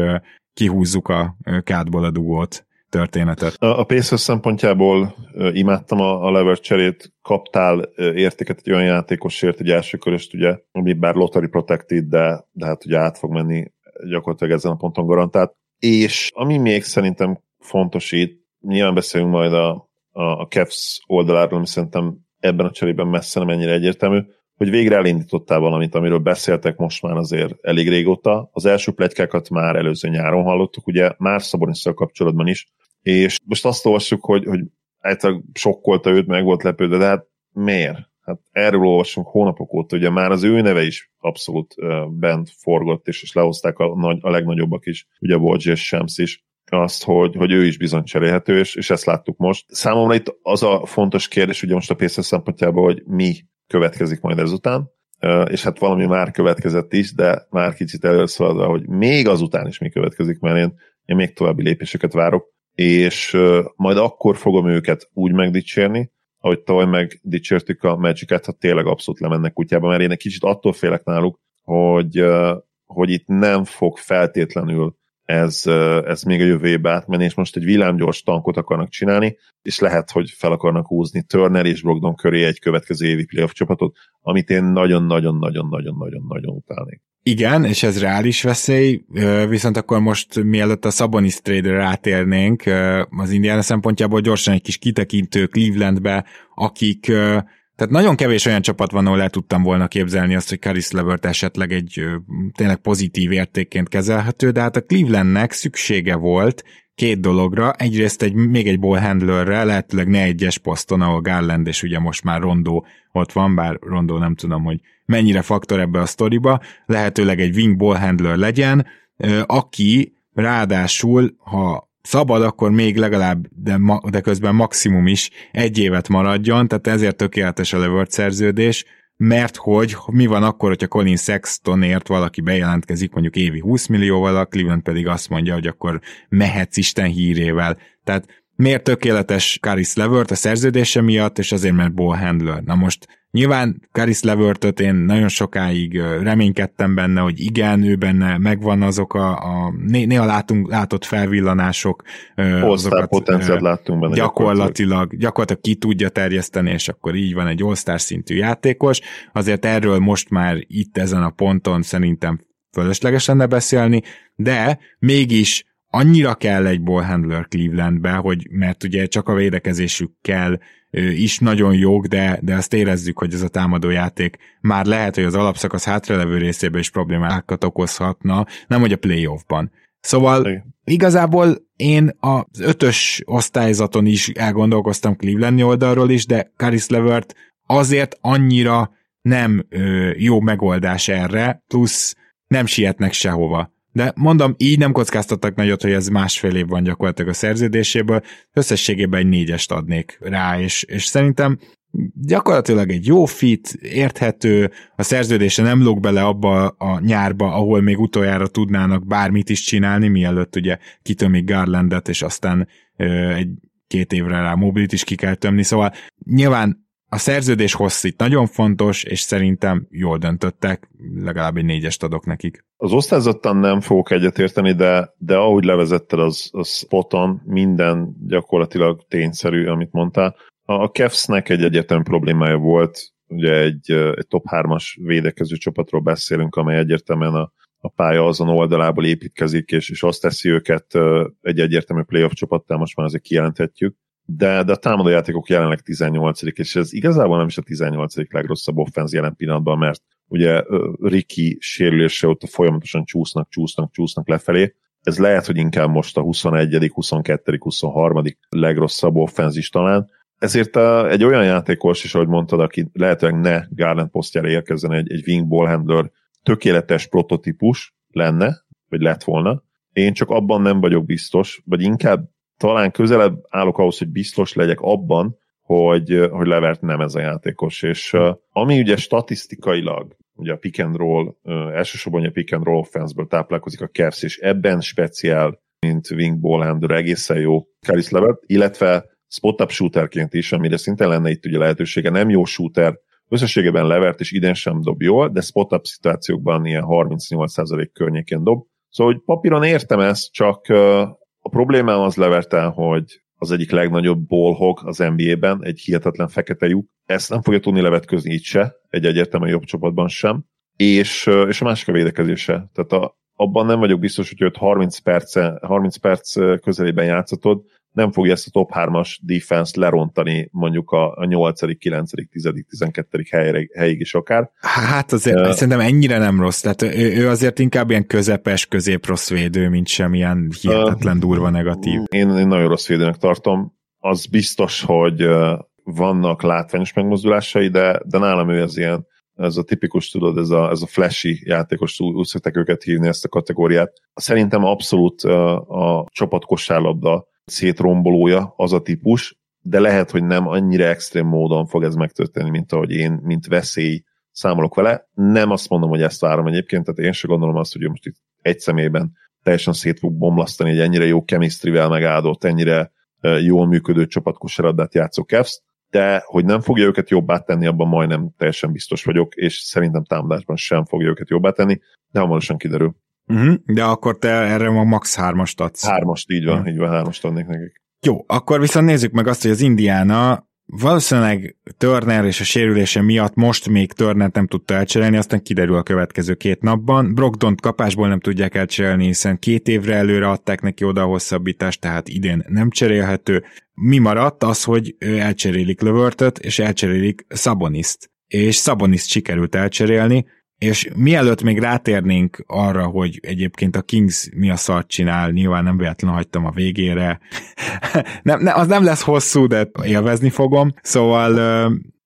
kihúzzuk a kádból a dugót történetet. A, a Pacers szempontjából imádtam a, a lever cserét, kaptál értéket egy olyan játékosért, egy első köröst, ugye, ami bár lottery protected, de, de hát ugye át fog menni gyakorlatilag ezen a ponton garantált. És ami még szerintem fontos itt, nyilván beszélünk majd a, a, a Cavs oldaláról, ami szerintem ebben a cserében messze nem ennyire egyértelmű, hogy végre elindítottál valamit, amiről beszéltek most már azért elég régóta. Az első plegykákat már előző nyáron hallottuk, ugye már Szabonisszal kapcsolatban is, és most azt olvassuk, hogy, hogy általában sokkolta őt, meg volt lepődve, de hát miért? Hát erről olvasunk hónapok óta, ugye már az ő neve is abszolút bent forgott, és, és lehozták a, nagy, a legnagyobbak is, ugye Bolgyi és Shams is, azt, hogy, hogy ő is bizony cserélhető, és, és ezt láttuk most. Számomra itt az a fontos kérdés, ugye most a Pacers szempontjából, hogy mi következik majd ezután, és hát valami már következett is, de már kicsit először hogy még azután is mi következik, mert én, én még további lépéseket várok, és majd akkor fogom őket úgy megdicsérni, ahogy tavaly megdicsértük a Magic-et, ha tényleg abszolút lemennek kutyába, mert én egy kicsit attól félek náluk, hogy, hogy itt nem fog feltétlenül ez, ez még a jövőbe átmenni, és most egy villámgyors tankot akarnak csinálni, és lehet, hogy fel akarnak húzni Turner és Brogdon köré egy következő évi playoff csapatot, amit én nagyon-nagyon-nagyon-nagyon-nagyon-nagyon utálnék. Igen, és ez reális veszély, viszont akkor most mielőtt a Sabonis trade rátérnénk, az Indiana szempontjából gyorsan egy kis kitekintő Clevelandbe, akik tehát nagyon kevés olyan csapat van, ahol el tudtam volna képzelni azt, hogy Caris Levert esetleg egy tényleg pozitív értékként kezelhető, de hát a Clevelandnek szüksége volt két dologra. Egyrészt egy, még egy ball handlerre, lehetőleg ne egyes poszton, ahol Garland és ugye most már Rondó ott van, bár Rondó nem tudom, hogy mennyire faktor ebbe a sztoriba, lehetőleg egy wing ball handler legyen, aki ráadásul, ha szabad, akkor még legalább, de, ma, de közben maximum is egy évet maradjon, tehát ezért tökéletes a Levert szerződés, mert hogy mi van akkor, hogyha Colin Sextonért valaki bejelentkezik mondjuk évi 20 millióval, a Cleveland pedig azt mondja, hogy akkor mehetsz Isten hírével. Tehát miért tökéletes Caris Levert a szerződése miatt, és azért, mert ball handler. Na most Nyilván Karis Levertöt én nagyon sokáig reménykedtem benne, hogy igen, ő benne megvan azok a, a néha látunk, látott felvillanások. Azokat, potenciált láttunk benne. Gyakorlatilag, gyakorlatilag ki tudja terjeszteni, és akkor így van egy all szintű játékos. Azért erről most már itt ezen a ponton szerintem fölösleges lenne beszélni, de mégis annyira kell egy ball handler Clevelandbe, hogy mert ugye csak a védekezésük kell is nagyon jók, de, de azt érezzük, hogy ez a támadójáték már lehet, hogy az alapszakasz hátralevő részében is problémákat okozhatna, nem hogy a playoffban. Szóval igazából én az ötös osztályzaton is elgondolkoztam Clevelandi oldalról is, de Caris Levert azért annyira nem ö, jó megoldás erre, plusz nem sietnek sehova. De mondom, így nem kockáztattak nagyot, hogy ez másfél év van gyakorlatilag a szerződéséből, összességében egy négyest adnék rá, és, és szerintem gyakorlatilag egy jó fit, érthető, a szerződése nem lóg bele abba a nyárba, ahol még utoljára tudnának bármit is csinálni, mielőtt ugye kitömik Garlandet, és aztán ö, egy két évre rá mobilit is ki kell tömni, szóval nyilván a szerződés hossz itt nagyon fontos, és szerintem jól döntöttek, legalább egy négyest adok nekik. Az osztályzattan nem fogok egyetérteni, de, de ahogy levezetted az, az spoton, minden gyakorlatilag tényszerű, amit mondtál. A Cavs-nek egy egyetem problémája volt, ugye egy, egy top 3-as védekező csapatról beszélünk, amely egyértelműen a, a pálya azon oldalából építkezik, és, és azt teszi őket egy egyértelmű playoff csapattá, most már azért kijelenthetjük de, de a támadó játékok jelenleg 18 és ez igazából nem is a 18 legrosszabb offenz jelen pillanatban, mert ugye Ricky sérülése óta folyamatosan csúsznak, csúsznak, csúsznak lefelé. Ez lehet, hogy inkább most a 21., 22., 23. legrosszabb offenz talán. Ezért a, egy olyan játékos is, ahogy mondtad, aki lehetőleg ne Garland posztjára érkezzen egy, egy wing ball handler, tökéletes prototípus lenne, vagy lett volna. Én csak abban nem vagyok biztos, vagy inkább talán közelebb állok ahhoz, hogy biztos legyek abban, hogy, hogy Levert nem ez a játékos, és ami ugye statisztikailag, ugye a pick and roll, elsősorban a pick and roll offense-ből táplálkozik a Cavs, és ebben speciál, mint wing ball handler, egészen jó Karis Levert, illetve spot-up shooterként is, amire szinte lenne itt ugye lehetősége, nem jó shooter, összességében Levert és idén sem dob jól, de spot-up szituációkban ilyen 38% környékén dob. Szóval, hogy papíron értem ezt, csak a problémám az levertel, hogy az egyik legnagyobb bolhog az NBA-ben, egy hihetetlen fekete lyuk. Ezt nem fogja tudni levetközni itt se, egy egyértelműen jobb csapatban sem. És, és a másik a védekezése. Tehát a, abban nem vagyok biztos, hogy őt 30 perc, 30 perc közelében játszatod, nem fogja ezt a top 3-as defense lerontani mondjuk a, a 8., 9., 10., 12. helyre, helyig is akár. Hát azért uh, szerintem ennyire nem rossz, tehát ő, ő azért inkább ilyen közepes, közép-rossz védő, mint sem ilyen hihetetlen durva negatív. Én, én nagyon rossz védőnek tartom. Az biztos, hogy vannak látványos megmozdulásai, de, de nálam ő az ilyen ez a tipikus, tudod, ez a, ez a flashy játékos, úgy szokták őket hívni ezt a kategóriát. Szerintem abszolút a csapat kosárlabda szétrombolója az a típus, de lehet, hogy nem annyira extrém módon fog ez megtörténni, mint ahogy én, mint veszély számolok vele. Nem azt mondom, hogy ezt várom egyébként, tehát én sem gondolom azt, hogy most itt egy szemében teljesen szét fog bomlasztani egy ennyire jó chemistry-vel megáldott, ennyire jól működő csapatkosaraddát játszó Cavs, de hogy nem fogja őket jobbá tenni, abban majdnem teljesen biztos vagyok, és szerintem támadásban sem fogja őket jobbá tenni, de hamarosan kiderül. Uh-huh, de akkor te erre a max hármast adsz. Hármast, így van, így van, hármast adnék nekik. Jó, akkor viszont nézzük meg azt, hogy az Indiana valószínűleg Turner és a sérülése miatt most még Turner nem tudta elcserélni, aztán kiderül a következő két napban. Brogdont kapásból nem tudják elcserélni, hiszen két évre előre adták neki oda a hosszabbítást, tehát idén nem cserélhető. Mi maradt az, hogy elcserélik Lövörtöt, és elcserélik Szaboniszt. És Szaboniszt sikerült elcserélni, és mielőtt még rátérnénk arra, hogy egyébként a Kings mi a szart csinál, nyilván nem véletlenül hagytam a végére, nem, ne, az nem lesz hosszú, de élvezni fogom, szóval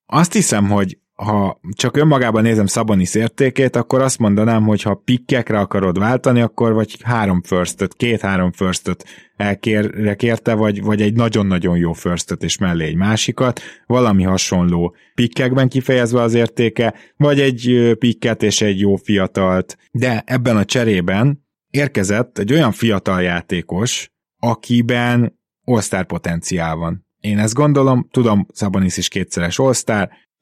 azt hiszem, hogy ha csak önmagában nézem Szabonis értékét, akkor azt mondanám, hogy ha pikkekre akarod váltani, akkor vagy három firstöt, két-három firstöt elkérte, vagy, vagy egy nagyon-nagyon jó firstöt és mellé egy másikat, valami hasonló pikkekben kifejezve az értéke, vagy egy pikket és egy jó fiatalt, de ebben a cserében érkezett egy olyan fiatal játékos, akiben all potenciál van. Én ezt gondolom, tudom, Szabonis is kétszeres all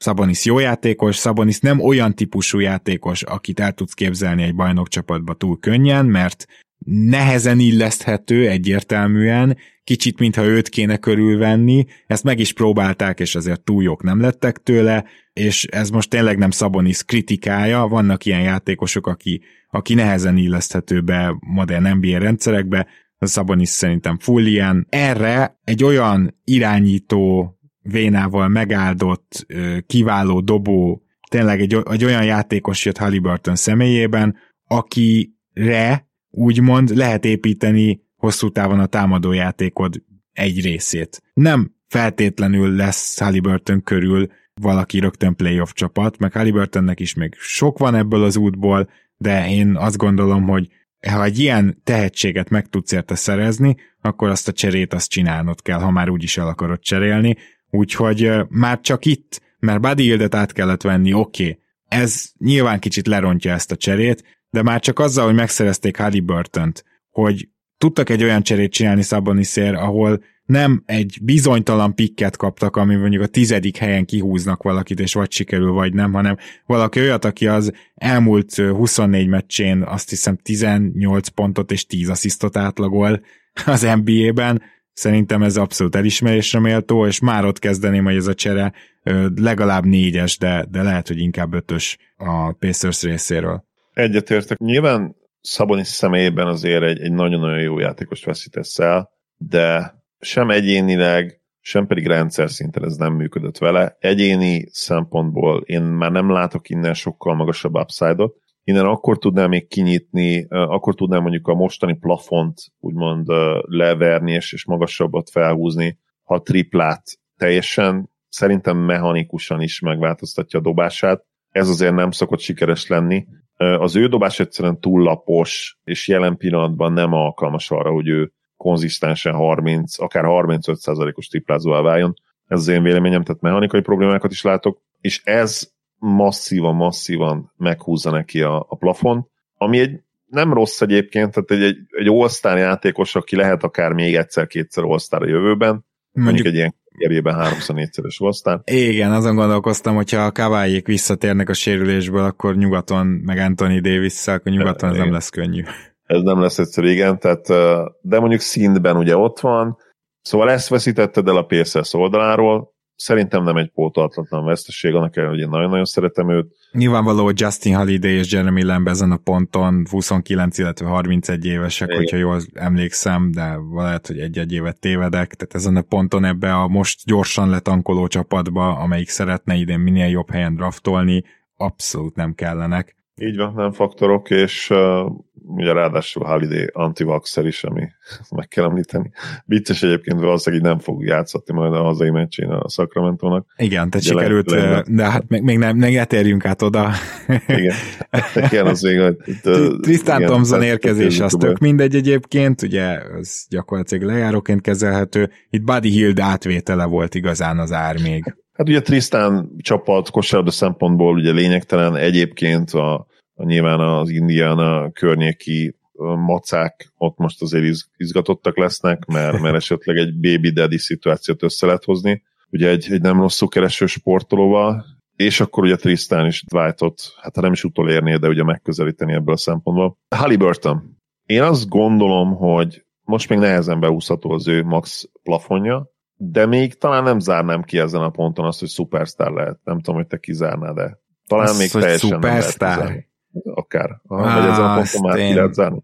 Szabonis jó játékos, Szabonis nem olyan típusú játékos, akit el tudsz képzelni egy bajnokcsapatba túl könnyen, mert nehezen illeszthető egyértelműen, kicsit mintha őt kéne körülvenni, ezt meg is próbálták, és azért túl jók nem lettek tőle, és ez most tényleg nem Szabonis kritikája, vannak ilyen játékosok, aki, aki nehezen illeszthető be modern NBA rendszerekbe, a Szabonis szerintem full ilyen. Erre egy olyan irányító vénával megáldott, kiváló dobó, tényleg egy, egy olyan játékos jött Halliburton személyében, akire úgymond lehet építeni hosszú távon a támadójátékod egy részét. Nem feltétlenül lesz Halliburton körül valaki rögtön playoff csapat, meg Halliburtonnek is még sok van ebből az útból, de én azt gondolom, hogy ha egy ilyen tehetséget meg tudsz érte szerezni, akkor azt a cserét azt csinálnod kell, ha már úgyis el akarod cserélni. Úgyhogy már csak itt, mert Buddy Hildet át kellett venni, oké, okay, ez nyilván kicsit lerontja ezt a cserét, de már csak azzal, hogy megszerezték Halliburton-t, hogy tudtak egy olyan cserét csinálni Szaboniszér, ahol nem egy bizonytalan pikket kaptak, ami mondjuk a tizedik helyen kihúznak valakit, és vagy sikerül, vagy nem, hanem valaki olyat, aki az elmúlt 24 meccsén azt hiszem 18 pontot és 10 asszisztot átlagol az NBA-ben, Szerintem ez abszolút elismerésre méltó, és már ott kezdeném, hogy ez a csere legalább négyes, de, de lehet, hogy inkább ötös a Pacers részéről. Egyetértek. Nyilván Szabonis személyében azért egy, egy nagyon-nagyon jó játékos veszítesz el, de sem egyénileg, sem pedig rendszer szinten ez nem működött vele. Egyéni szempontból én már nem látok innen sokkal magasabb upside-ot. Innen akkor tudnám még kinyitni, akkor tudnám mondjuk a mostani plafont úgymond leverni és, és magasabbat felhúzni, ha a triplát teljesen szerintem mechanikusan is megváltoztatja a dobását. Ez azért nem szokott sikeres lenni. Az ő dobás egyszerűen túl lapos, és jelen pillanatban nem alkalmas arra, hogy ő konzisztensen 30, akár 35%-os triplázóval váljon. Ez az én véleményem, tehát mechanikai problémákat is látok, és ez masszívan, masszívan meghúzza neki a, a plafon, ami egy nem rossz egyébként, tehát egy, egy, egy all játékos, aki lehet akár még egyszer-kétszer all a jövőben, mondjuk, mondjuk egy ilyen gerében háromszor négyszeres all Igen, azon gondolkoztam, hogyha a kavályék visszatérnek a sérülésből, akkor nyugaton, meg Anthony davis akkor nyugaton ez nem lesz könnyű. Ez nem lesz egyszerű, igen, tehát, de mondjuk szintben ugye ott van, szóval ezt veszítetted el a PSS oldaláról, szerintem nem egy pótoltatlan veszteség, annak ellenére, hogy én nagyon-nagyon szeretem őt. Nyilvánvaló, hogy Justin Holiday és Jeremy Lamb ezen a ponton 29, illetve 31 évesek, Igen. hogyha jól emlékszem, de lehet, hogy egy-egy évet tévedek, tehát ezen a ponton ebbe a most gyorsan letankoló csapatba, amelyik szeretne idén minél jobb helyen draftolni, abszolút nem kellenek. Így van, nem faktorok, és uh, ugye ráadásul Holiday antivaxer is, ami meg kell említeni. Vicces egyébként valószínűleg nem fog játszatni majd a hazai meccsén a Sacramento-nak. Igen, tehát sikerült, le, de hát még, még nem, ne térjünk át oda. Igen, igen az még, hogy Tristan Thompson érkezés az tök mindegy egyébként, ugye az gyakorlatilag lejáróként kezelhető. Itt Buddy Hield átvétele volt igazán az ár még. Hát ugye Tristan csapat kosárlabda szempontból ugye lényegtelen, egyébként a nyilván az Indiana környéki macák ott most azért izgatottak lesznek, mert, mert esetleg egy baby daddy szituációt össze lehet hozni. Ugye egy, egy nem rosszul kereső sportolóval, és akkor ugye Tristan is Dwightot, hát ha nem is utolérné, de ugye megközelíteni ebből a szempontból. Halliburton. Én azt gondolom, hogy most még nehezen beúszható az ő max plafonja, de még talán nem zárnám ki ezen a ponton azt, hogy szupersztár lehet. Nem tudom, hogy te kizárnád de Talán azt, még teljesen szupersztár. nem lehet Akár. Ah, vagy ezen a ponton már ki lehet zárni.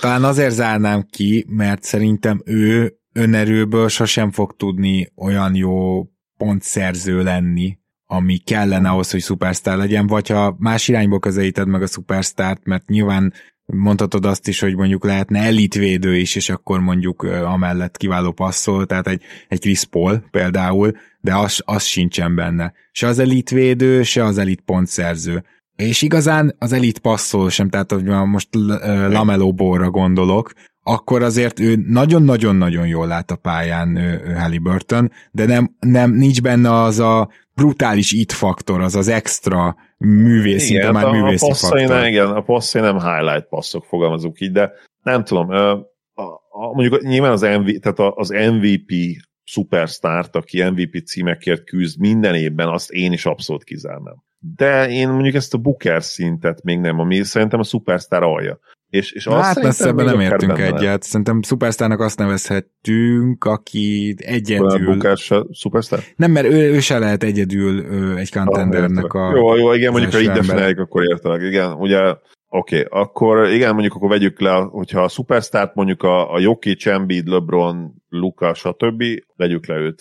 Talán azért zárnám ki, mert szerintem ő önerőből sosem fog tudni olyan jó pontszerző lenni, ami kellene ahhoz, hogy szupersztár legyen, vagy ha más irányból közelíted meg a szupersztárt, mert nyilván mondhatod azt is, hogy mondjuk lehetne elitvédő is, és akkor mondjuk amellett kiváló passzol, tehát egy, egy Chris Paul például, de az, az sincsen benne. Se az elitvédő, se az elit pontszerző. És igazán az elit passzol sem, tehát hogy most Lamelo Borra gondolok, akkor azért ő nagyon-nagyon-nagyon jól lát a pályán Halliburton, de nem, nem nincs benne az a brutális it faktor, az az extra művész, igen, már művészi a faktor. Nem, igen, a passzai nem highlight passzok, fogalmazunk így, de nem tudom, a, a, mondjuk nyilván az, MV, tehát az MVP szupersztárt, aki MVP címekért küzd minden évben, azt én is abszolút kizárnám. De én mondjuk ezt a Booker szintet még nem, ami szerintem a szupersztár alja. És, és azt hát messze ebben nem értünk egyet. Szerintem szupersztárnak azt nevezhetünk, aki egyedül... Bukár se szupersztár? Nem, mert ő, ő se lehet egyedül ő, egy contendernek ah, a... Jó, jó, igen, mondjuk ha így definiáljuk, akkor értelek. Igen, ugye Oké, okay, akkor igen, mondjuk akkor vegyük le, hogyha a szupersztárt mondjuk a, a Jokic, Embiid, LeBron, Luka, stb. vegyük le őt.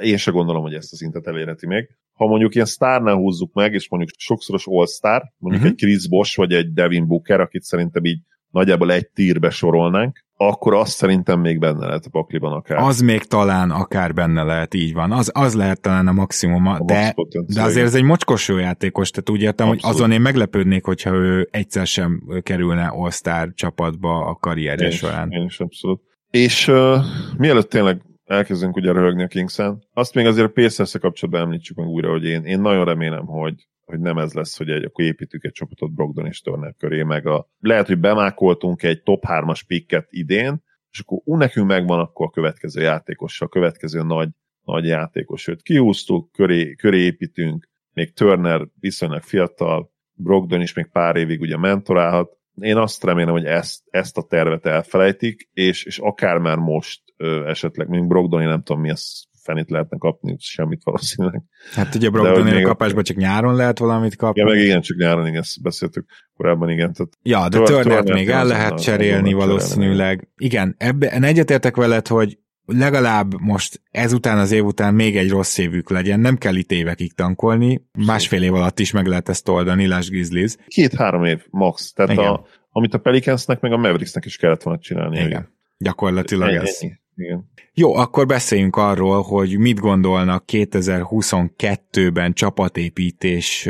Én se gondolom, hogy ezt a szintet elérheti még ha mondjuk ilyen sztárnál húzzuk meg, és mondjuk sokszoros all-star, mondjuk uh-huh. egy Chris Bosh vagy egy Devin Booker, akit szerintem így nagyjából egy tírbe sorolnánk, akkor azt szerintem még benne lehet a pakliban akár. Az még talán akár benne lehet, így van. Az, az lehet talán a maximuma, a de, de azért ez egy mocskos jó játékos, tehát úgy értem, Abszolút. hogy azon én meglepődnék, hogyha ő egyszer sem kerülne All-Star csapatba a karrierje során. Én is abszolút. És uh, mielőtt tényleg elkezdünk ugye röhögni a Kings-en, azt még azért a pacers kapcsolatban említsük meg újra, hogy én, én nagyon remélem, hogy hogy nem ez lesz, hogy egy, akkor építünk egy csapatot Brogdon és Turner köré, meg a, lehet, hogy bemákoltunk egy top 3-as picket idén, és akkor ú, nekünk megvan akkor a következő játékos, a következő nagy, nagy játékos. Őt kihúztuk, köré, köré építünk, még Turner viszonylag fiatal, Brogdon is még pár évig ugye mentorálhat. Én azt remélem, hogy ezt, ezt a tervet elfelejtik, és, és akár már most ö, esetleg, mint Brogdon, én nem tudom mi az fenét lehetne kapni, semmit valószínűleg. Hát ugye Brogdon a kapásban csak nyáron lehet valamit kapni. Ja, meg igen, csak nyáron, igen, ezt beszéltük korábban, igen. Tehát ja, de Turnert még el lehet cserélni valószínűleg. Cserélni. Igen, ebben egyetértek veled, hogy legalább most ezután az év után még egy rossz évük legyen, nem kell itt évekig tankolni, másfél év alatt is meg lehet ezt oldani, Lás Grizzlies. Két-három év max, tehát a, amit a Pelicansnek meg a Mavericksnek is kellett volna csinálni. Igen, gyakorlatilag ennyi, ez. Igen. Jó, akkor beszéljünk arról, hogy mit gondolnak 2022-ben csapatépítés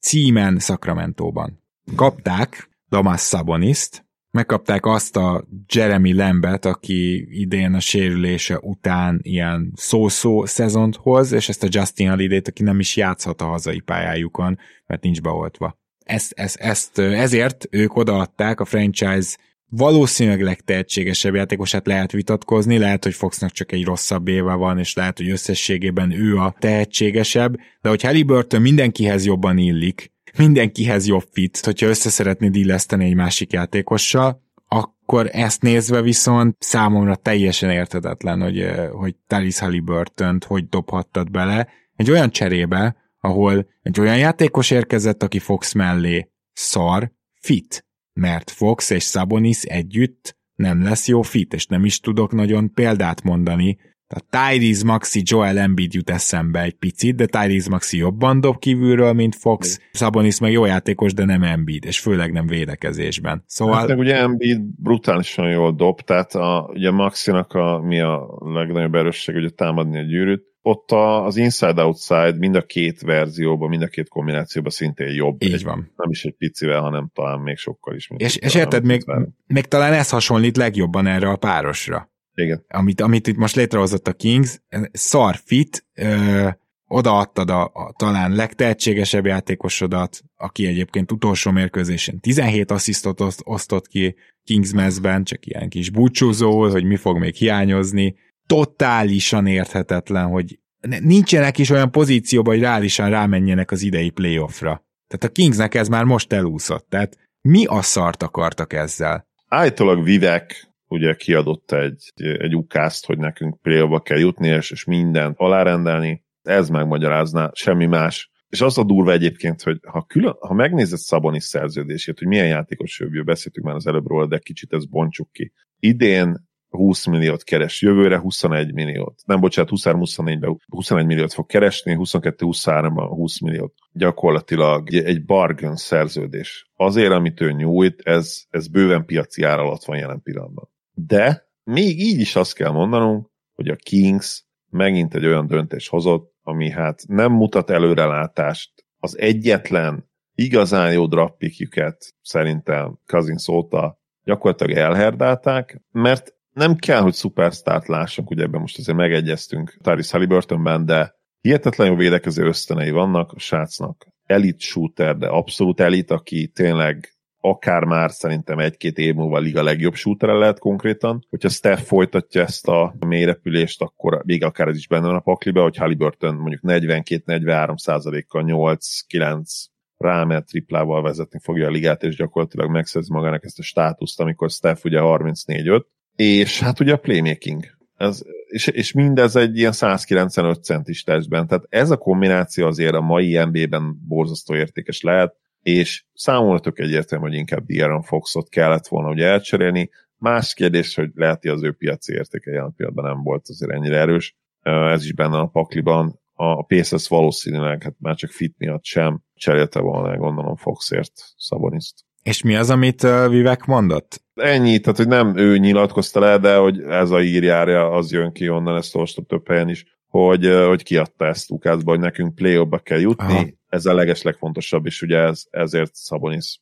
címen Sacramento-ban. Kapták Damas Saboniszt, megkapták azt a Jeremy Lambet, aki idén a sérülése után ilyen szó-szó szezont hoz, és ezt a Justin Holiday-t, aki nem is játszhat a hazai pályájukon, mert nincs beoltva. Ezt, ezt, ezt, ezért ők odaadták a franchise valószínűleg legtehetségesebb játékosát lehet vitatkozni, lehet, hogy Foxnak csak egy rosszabb éve van, és lehet, hogy összességében ő a tehetségesebb, de hogy Halliburton mindenkihez jobban illik, mindenkihez jobb fit, hogyha össze szeretnéd illeszteni egy másik játékossal, akkor ezt nézve viszont számomra teljesen értetetlen, hogy, eh, hogy Talis halliburton hogy dobhattad bele egy olyan cserébe, ahol egy olyan játékos érkezett, aki Fox mellé szar, fit mert Fox és Sabonis együtt nem lesz jó fit, és nem is tudok nagyon példát mondani. A Tyrese Maxi Joel Embiid jut eszembe egy picit, de Tyrese Maxi jobban dob kívülről, mint Fox. Sabonis meg jó játékos, de nem Embiid, és főleg nem védekezésben. Szóval... Hát meg ugye Embiid brutálisan jól dob, tehát a, ugye Maxinak a, mi a legnagyobb erősség, ugye támadni a gyűrűt, ott a, az inside-outside mind a két verzióban, mind a két kombinációban szintén jobb. Így egy, van. Nem is egy picivel, hanem talán még sokkal is. És, és érted, még, még talán ez hasonlít legjobban erre a párosra. Igen. Amit, amit itt most létrehozott a Kings, szar fit, ö, odaadtad a, a talán legtehetségesebb játékosodat, aki egyébként utolsó mérkőzésen 17 asszisztot oszt, osztott ki Kingsmesben, csak ilyen kis búcsúzó, hogy mi fog még hiányozni, totálisan érthetetlen, hogy nincsenek is olyan pozícióban, hogy reálisan rámenjenek az idei playoffra. Tehát a Kingsnek ez már most elúszott. Tehát mi a szart akartak ezzel? Állítólag Vivek ugye kiadott egy, egy ukázt, hogy nekünk playoffba kell jutni, és, és mindent alárendelni. Ez megmagyarázná, semmi más. És az a durva egyébként, hogy ha, külön, ha megnézed Szabonis szerződését, hogy milyen játékos jövő, beszéltük már az előbb róla, de kicsit ezt bontsuk ki. Idén 20 milliót keres, jövőre 21 milliót. Nem, bocsánat, 23-24-ben 21 milliót fog keresni, 22-23-ban 20 milliót. Gyakorlatilag egy bargain szerződés. Azért, amit ő nyújt, ez, ez bőven piaci ár alatt van jelen pillanatban. De még így is azt kell mondanunk, hogy a Kings megint egy olyan döntés hozott, ami hát nem mutat előrelátást. Az egyetlen igazán jó drappikjüket szerintem Cousins óta gyakorlatilag elherdálták, mert nem kell, hogy szupersztárt lássunk, ugye ebben most azért megegyeztünk Tyrese Halliburtonben, de hihetetlen jó védekező ösztönei vannak a srácnak. Elit shooter, de abszolút elit, aki tényleg akár már szerintem egy-két év múlva a liga legjobb shooter lehet konkrétan. Hogyha Steph folytatja ezt a mélyrepülést, akkor még akár ez is benne van a pakliba, hogy Halliburton mondjuk 42-43 százalékkal 8-9 rámer triplával vezetni fogja a ligát, és gyakorlatilag megszerzi magának ezt a státuszt, amikor Steph ugye 34-5, és hát ugye a playmaking. Ez, és, és mindez egy ilyen 195 centis testben. Tehát ez a kombináció azért a mai NBA-ben borzasztó értékes lehet, és számomra tök egyértelmű, hogy inkább De'Aaron Foxot kellett volna ugye elcserélni. Más kérdés, hogy lehet, hogy az ő piaci értéke jelen pillanatban nem volt azért ennyire erős. Ez is benne a pakliban. A Pacers valószínűleg, hát már csak fit miatt sem cserélte volna, gondolom Foxért Szaboniszt. És mi az, amit uh, Vivek mondott? Ennyi, tehát hogy nem ő nyilatkozta le, de hogy ez a írjárja, az jön ki onnan, ezt olvastam több helyen is, hogy, hogy kiadta ezt Lukászba, hogy nekünk play kell jutni, Aha. Ez a leges legfontosabb, és ugye ez, ezért Szabonis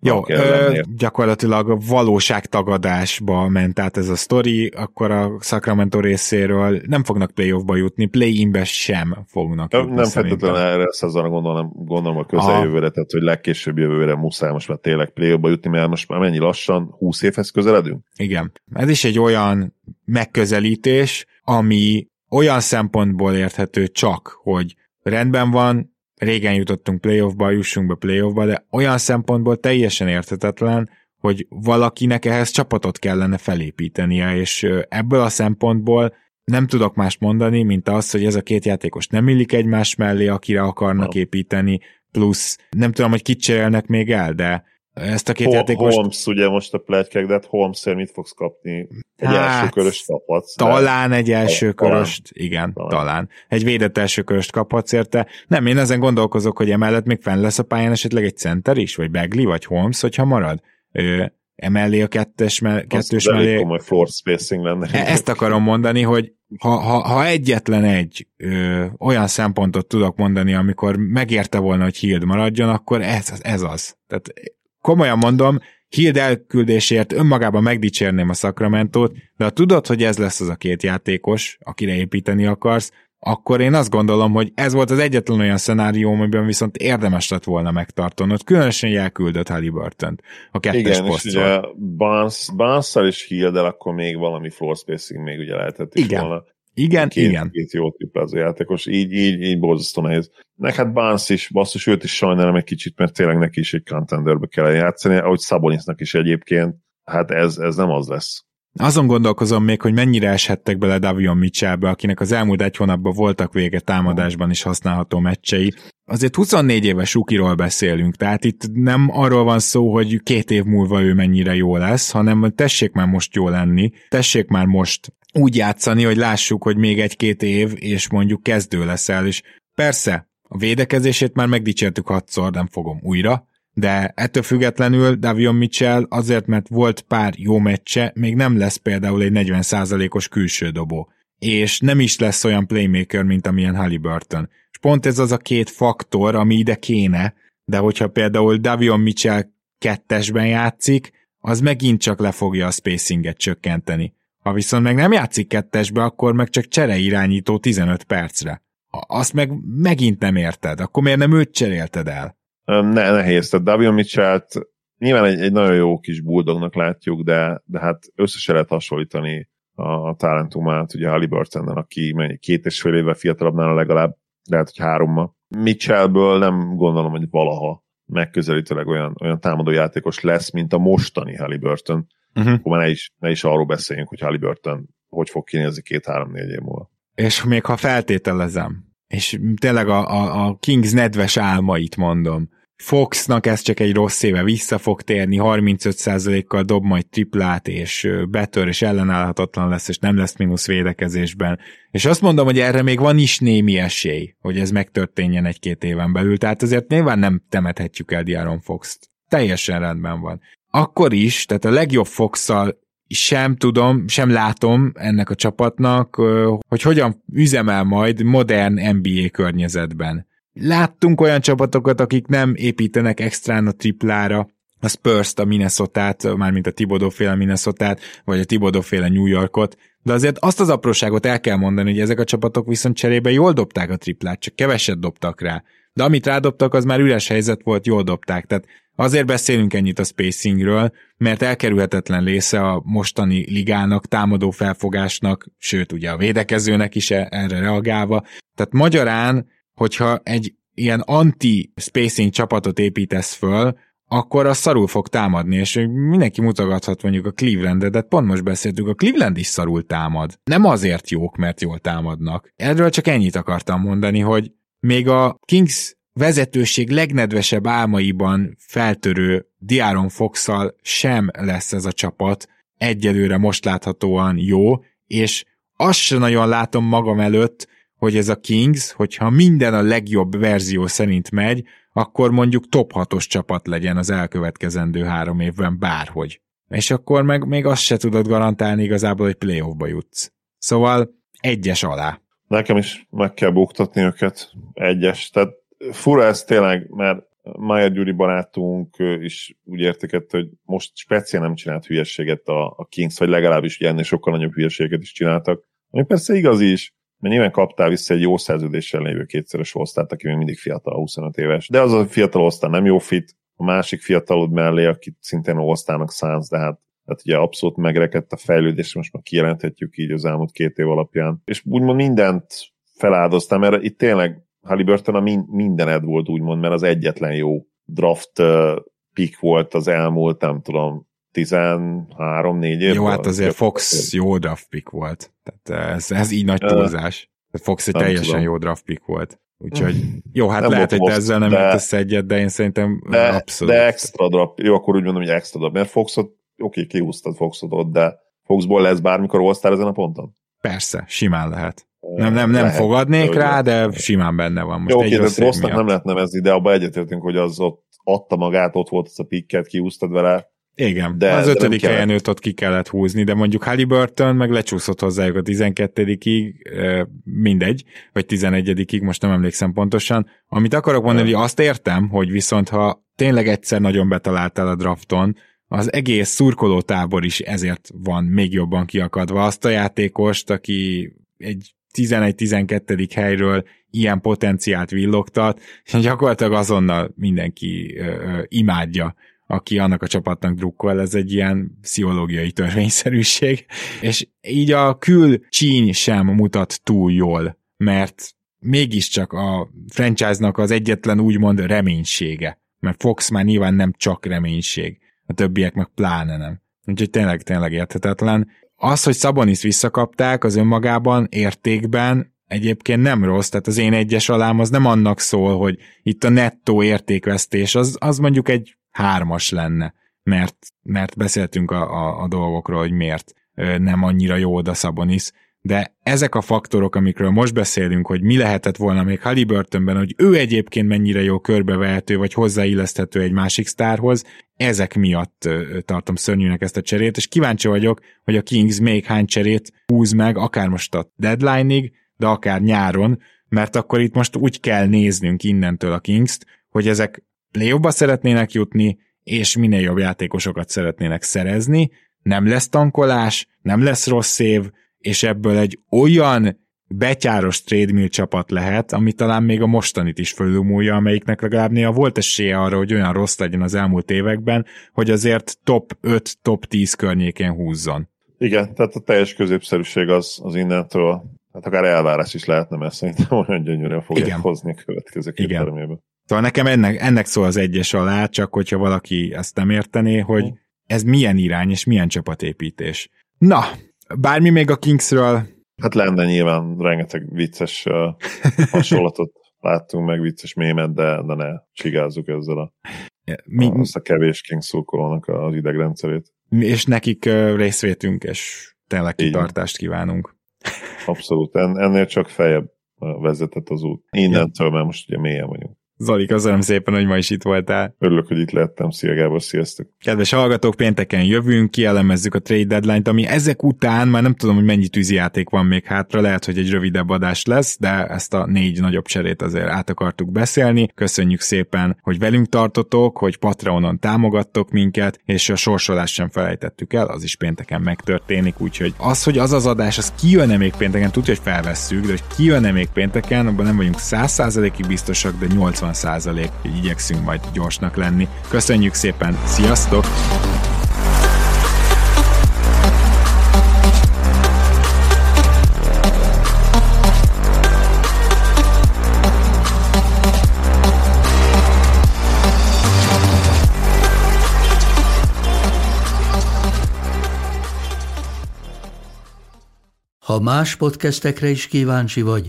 jó, ö, gyakorlatilag a valóságtagadásba ment át ez a sztori, akkor a Sacramento részéről nem fognak playoffba jutni, play-inbe sem fognak jutni. Nem feltétlenül erre a szezonra gondolom, gondolom a közeljövőre, tehát hogy legkésőbb jövőre muszáj most már tényleg playoffba jutni, mert most már mennyi lassan, 20 évhez közeledünk? Igen. Ez is egy olyan megközelítés, ami olyan szempontból érthető csak, hogy rendben van, régen jutottunk playoffba, jussunk be playoffba, de olyan szempontból teljesen érthetetlen, hogy valakinek ehhez csapatot kellene felépítenie, és ebből a szempontból nem tudok mást mondani, mint az, hogy ez a két játékos nem illik egymás mellé, akire akarnak építeni, plusz nem tudom, hogy kit cserélnek még el, de ezt a két Hol- játékos... Holmes, ugye most a pletykek, de hát holmes mit fogsz kapni? Egy hát, első körös kaphatsz. Talán egy első talán. igen, talán. talán. Egy védett első köröst kaphatsz érte. Nem, én ezen gondolkozok, hogy emellett még fenn lesz a pályán esetleg egy center is, vagy Bagley, vagy Holmes, hogyha marad. Ö, emellé a kettes me- kettős Az mellé. komoly floor spacing lenne. E- ezt akarom mondani, hogy ha, ha, ha egyetlen egy ö, olyan szempontot tudok mondani, amikor megérte volna, hogy Hild maradjon, akkor ez, ez az. Tehát komolyan mondom, Hild elküldésért önmagában megdicsérném a Sacramento-t, de ha tudod, hogy ez lesz az a két játékos, akire építeni akarsz, akkor én azt gondolom, hogy ez volt az egyetlen olyan szenárió, amiben viszont érdemes lett volna megtartanod, különösen elküldött Halliburton a kettes Igen, posztról. és ugye Barnes, barnes és hill akkor még valami floor spacing még ugye lehetett is Igen. volna. Igen, két, igen. Két jó triplázó játékos, így, így, így borzasztó nehéz. Nek hát Barnes is, basszus, őt is sajnálom egy kicsit, mert tényleg neki is egy contenderbe kell játszani, ahogy Szabonisnak is egyébként, hát ez, ez nem az lesz. Azon gondolkozom még, hogy mennyire eshettek bele Davion Mitchellbe, akinek az elmúlt egy hónapban voltak vége támadásban is használható meccsei. Azért 24 éves Ukiról beszélünk, tehát itt nem arról van szó, hogy két év múlva ő mennyire jó lesz, hanem tessék már most jó lenni, tessék már most úgy játszani, hogy lássuk, hogy még egy-két év, és mondjuk kezdő leszel, és persze, a védekezését már megdicsértük hatszor, nem fogom újra, de ettől függetlenül Davion Mitchell azért, mert volt pár jó meccse, még nem lesz például egy 40%-os külső dobó. És nem is lesz olyan playmaker, mint amilyen Halliburton. És pont ez az a két faktor, ami ide kéne, de hogyha például Davion Mitchell kettesben játszik, az megint csak le fogja a spacinget csökkenteni. Ha viszont meg nem játszik kettesbe, akkor meg csak csere irányító 15 percre. Azt meg megint nem érted, akkor miért nem őt cserélted el? Ne, nehéz, tehát Davion mitchell nyilván egy, egy nagyon jó kis buldognak látjuk, de, de hát összesen lehet hasonlítani a talentumát, ugye Halliburton, aki mennyi, két és fél éve fiatalabbnál legalább, lehet, hogy háromma. Mitchellből nem gondolom, hogy valaha megközelítőleg olyan, olyan támadó játékos lesz, mint a mostani Halliburton. Uh-huh. Akkor már ne is, ne is arról beszéljünk, hogy Halliburton hogy fog kinézni két-három-négy év múlva. És még ha feltételezem, és tényleg a, a, a Kings nedves álmait mondom, Foxnak ez csak egy rossz éve vissza fog térni, 35%-kal dob majd triplát, és betör, és ellenállhatatlan lesz, és nem lesz mínusz védekezésben. És azt mondom, hogy erre még van is némi esély, hogy ez megtörténjen egy-két éven belül, tehát azért nyilván nem temethetjük el Diaron Fox-t. Teljesen rendben van. Akkor is, tehát a legjobb fox sem tudom, sem látom ennek a csapatnak, hogy hogyan üzemel majd modern NBA környezetben. Láttunk olyan csapatokat, akik nem építenek extrán a triplára, a Spurs-t, a Minnesota-t, mármint a Tibodó féle minnesota vagy a Tibodó féle New Yorkot, de azért azt az apróságot el kell mondani, hogy ezek a csapatok viszont cserébe jól dobták a triplát, csak keveset dobtak rá. De amit rádobtak, az már üres helyzet volt, jól dobták. Tehát azért beszélünk ennyit a spacingről, mert elkerülhetetlen része a mostani ligának, támadó felfogásnak, sőt ugye a védekezőnek is e- erre reagálva. Tehát magyarán hogyha egy ilyen anti-spacing csapatot építesz föl, akkor az szarul fog támadni, és mindenki mutogathat mondjuk a Clevelandet, de pont most beszéltük, a Cleveland is szarul támad. Nem azért jók, mert jól támadnak. Erről csak ennyit akartam mondani, hogy még a Kings vezetőség legnedvesebb álmaiban feltörő Diaron fox sem lesz ez a csapat egyelőre most láthatóan jó, és azt sem nagyon látom magam előtt, hogy ez a Kings, hogyha minden a legjobb verzió szerint megy, akkor mondjuk top 6-os csapat legyen az elkövetkezendő három évben bárhogy. És akkor meg még azt se tudod garantálni igazából, hogy playoffba jutsz. Szóval egyes alá. Nekem is meg kell buktatni őket egyes. Tehát fura ez tényleg, mert Maja Gyuri barátunk is úgy értékette, hogy most speciál nem csinált hülyeséget a, a Kings, vagy legalábbis ugye ennél sokkal nagyobb hülyeséget is csináltak. Ami persze igaz is, mert nyilván kaptál vissza egy jó szerződéssel lévő kétszeres osztályt, aki még mindig fiatal, 25 éves. De az a fiatal osztály nem jó fit, a másik fiatalod mellé, akit szintén osztálynak szánsz, de hát tehát ugye abszolút megrekedt a fejlődés, most már kijelenthetjük így az elmúlt két év alapján. És úgymond mindent feláldoztam, mert itt tényleg Halliburton a mindened volt úgymond, mert az egyetlen jó draft pick volt az elmúlt, nem tudom, 13-4 év. Jó, hát azért Fox jó draft pick volt. Tehát ez, ez így nagy túlzás. Fox egy teljesen tudom. jó draft pick volt. Úgyhogy jó, hát nem lehet, hogy te ezzel nem értesz egyet, de én szerintem de, abszolút. De extra draft, jó, akkor úgy mondom, hogy extra draft, mert Foxot, oké, okay, kihúztad Foxot ott, de Foxból lesz bármikor all ezen a ponton? Persze, simán lehet. Nem, nem, nem lehet, fogadnék de rá, de simán benne van. Most Jó, oké, de rossznak nem lehet nevezni, de abba egyetértünk, hogy az ott adta magát, ott volt az a pikket, kiúztad vele. Igen, de, az ötödik de helyen őt ott ki kellett húzni, de mondjuk Halliburton meg lecsúszott hozzájuk a 12-ig, mindegy, vagy 11-ig, most nem emlékszem pontosan. Amit akarok mondani, hogy azt értem, hogy viszont ha tényleg egyszer nagyon betaláltál a drafton, az egész szurkoló tábor is ezért van még jobban kiakadva. Azt a játékost, aki egy 11-12. helyről ilyen potenciált villogtat, gyakorlatilag azonnal mindenki ö, ö, imádja, aki annak a csapatnak drukkol, ez egy ilyen pszichológiai törvényszerűség, és így a kül csíny sem mutat túl jól, mert mégiscsak a franchise-nak az egyetlen úgymond reménysége, mert Fox már nyilván nem csak reménység, a többiek meg pláne nem. Úgyhogy tényleg, tényleg érthetetlen. Az, hogy Szabonis visszakapták, az önmagában értékben egyébként nem rossz, tehát az én egyes alám az nem annak szól, hogy itt a nettó értékvesztés, az, az mondjuk egy hármas lenne, mert, mert beszéltünk a, a, a dolgokról, hogy miért nem annyira jó oda Szabonis, de ezek a faktorok, amikről most beszélünk, hogy mi lehetett volna még Halliburtonben, hogy ő egyébként mennyire jó körbevehető, vagy hozzáilleszthető egy másik sztárhoz, ezek miatt tartom szörnyűnek ezt a cserét, és kíváncsi vagyok, hogy a Kings még hány cserét húz meg, akár most a deadline-ig, de akár nyáron, mert akkor itt most úgy kell néznünk innentől a Kings-t, hogy ezek play szeretnének jutni, és minél jobb játékosokat szeretnének szerezni, nem lesz tankolás, nem lesz rossz év, és ebből egy olyan betyáros trade csapat lehet, ami talán még a mostanit is fölülmúlja, amelyiknek legalább néha volt esélye arra, hogy olyan rossz legyen az elmúlt években, hogy azért top 5, top 10 környékén húzzon. Igen, tehát a teljes középszerűség az, az innentől, hát akár elvárás is lehetne, mert szerintem olyan gyönyörűen fogják Igen. hozni a következő két Igen. Szóval nekem ennek, ennek szól az egyes alá, csak hogyha valaki ezt nem értené, hogy ez milyen irány és milyen csapatépítés. Na, Bármi még a Kingsről? Hát lenne nyilván rengeteg vicces uh, hasonlatot láttunk meg, vicces mémet, de, de ne csigázzuk ezzel a, Mi, a, azt a kevés Kings szurkolónak az idegrendszerét. És nekik uh, részvétünk, és tényleg kitartást kívánunk. Abszolút, en, ennél csak feljebb vezetett az út. Innentől, mert most ugye mélyen vagyunk. Zoli, köszönöm szépen, hogy ma is itt voltál. Örülök, hogy itt lettem. Szia Gábor, sziasztok! Kedves hallgatók, pénteken jövünk, kielemezzük a trade deadline-t, ami ezek után már nem tudom, hogy mennyi tűzijáték van még hátra, lehet, hogy egy rövidebb adás lesz, de ezt a négy nagyobb cserét azért át akartuk beszélni. Köszönjük szépen, hogy velünk tartotok, hogy Patreonon támogattok minket, és a sorsolást sem felejtettük el, az is pénteken megtörténik, úgyhogy az, hogy az az adás, az kijön-e még pénteken, tudja, hogy felvesszük, de hogy kijön-e még pénteken, abban nem vagyunk 100%-ig biztosak, de 80 80 százalék, hogy igyekszünk majd gyorsnak lenni. Köszönjük szépen, sziasztok! Ha más podcastekre is kíváncsi vagy,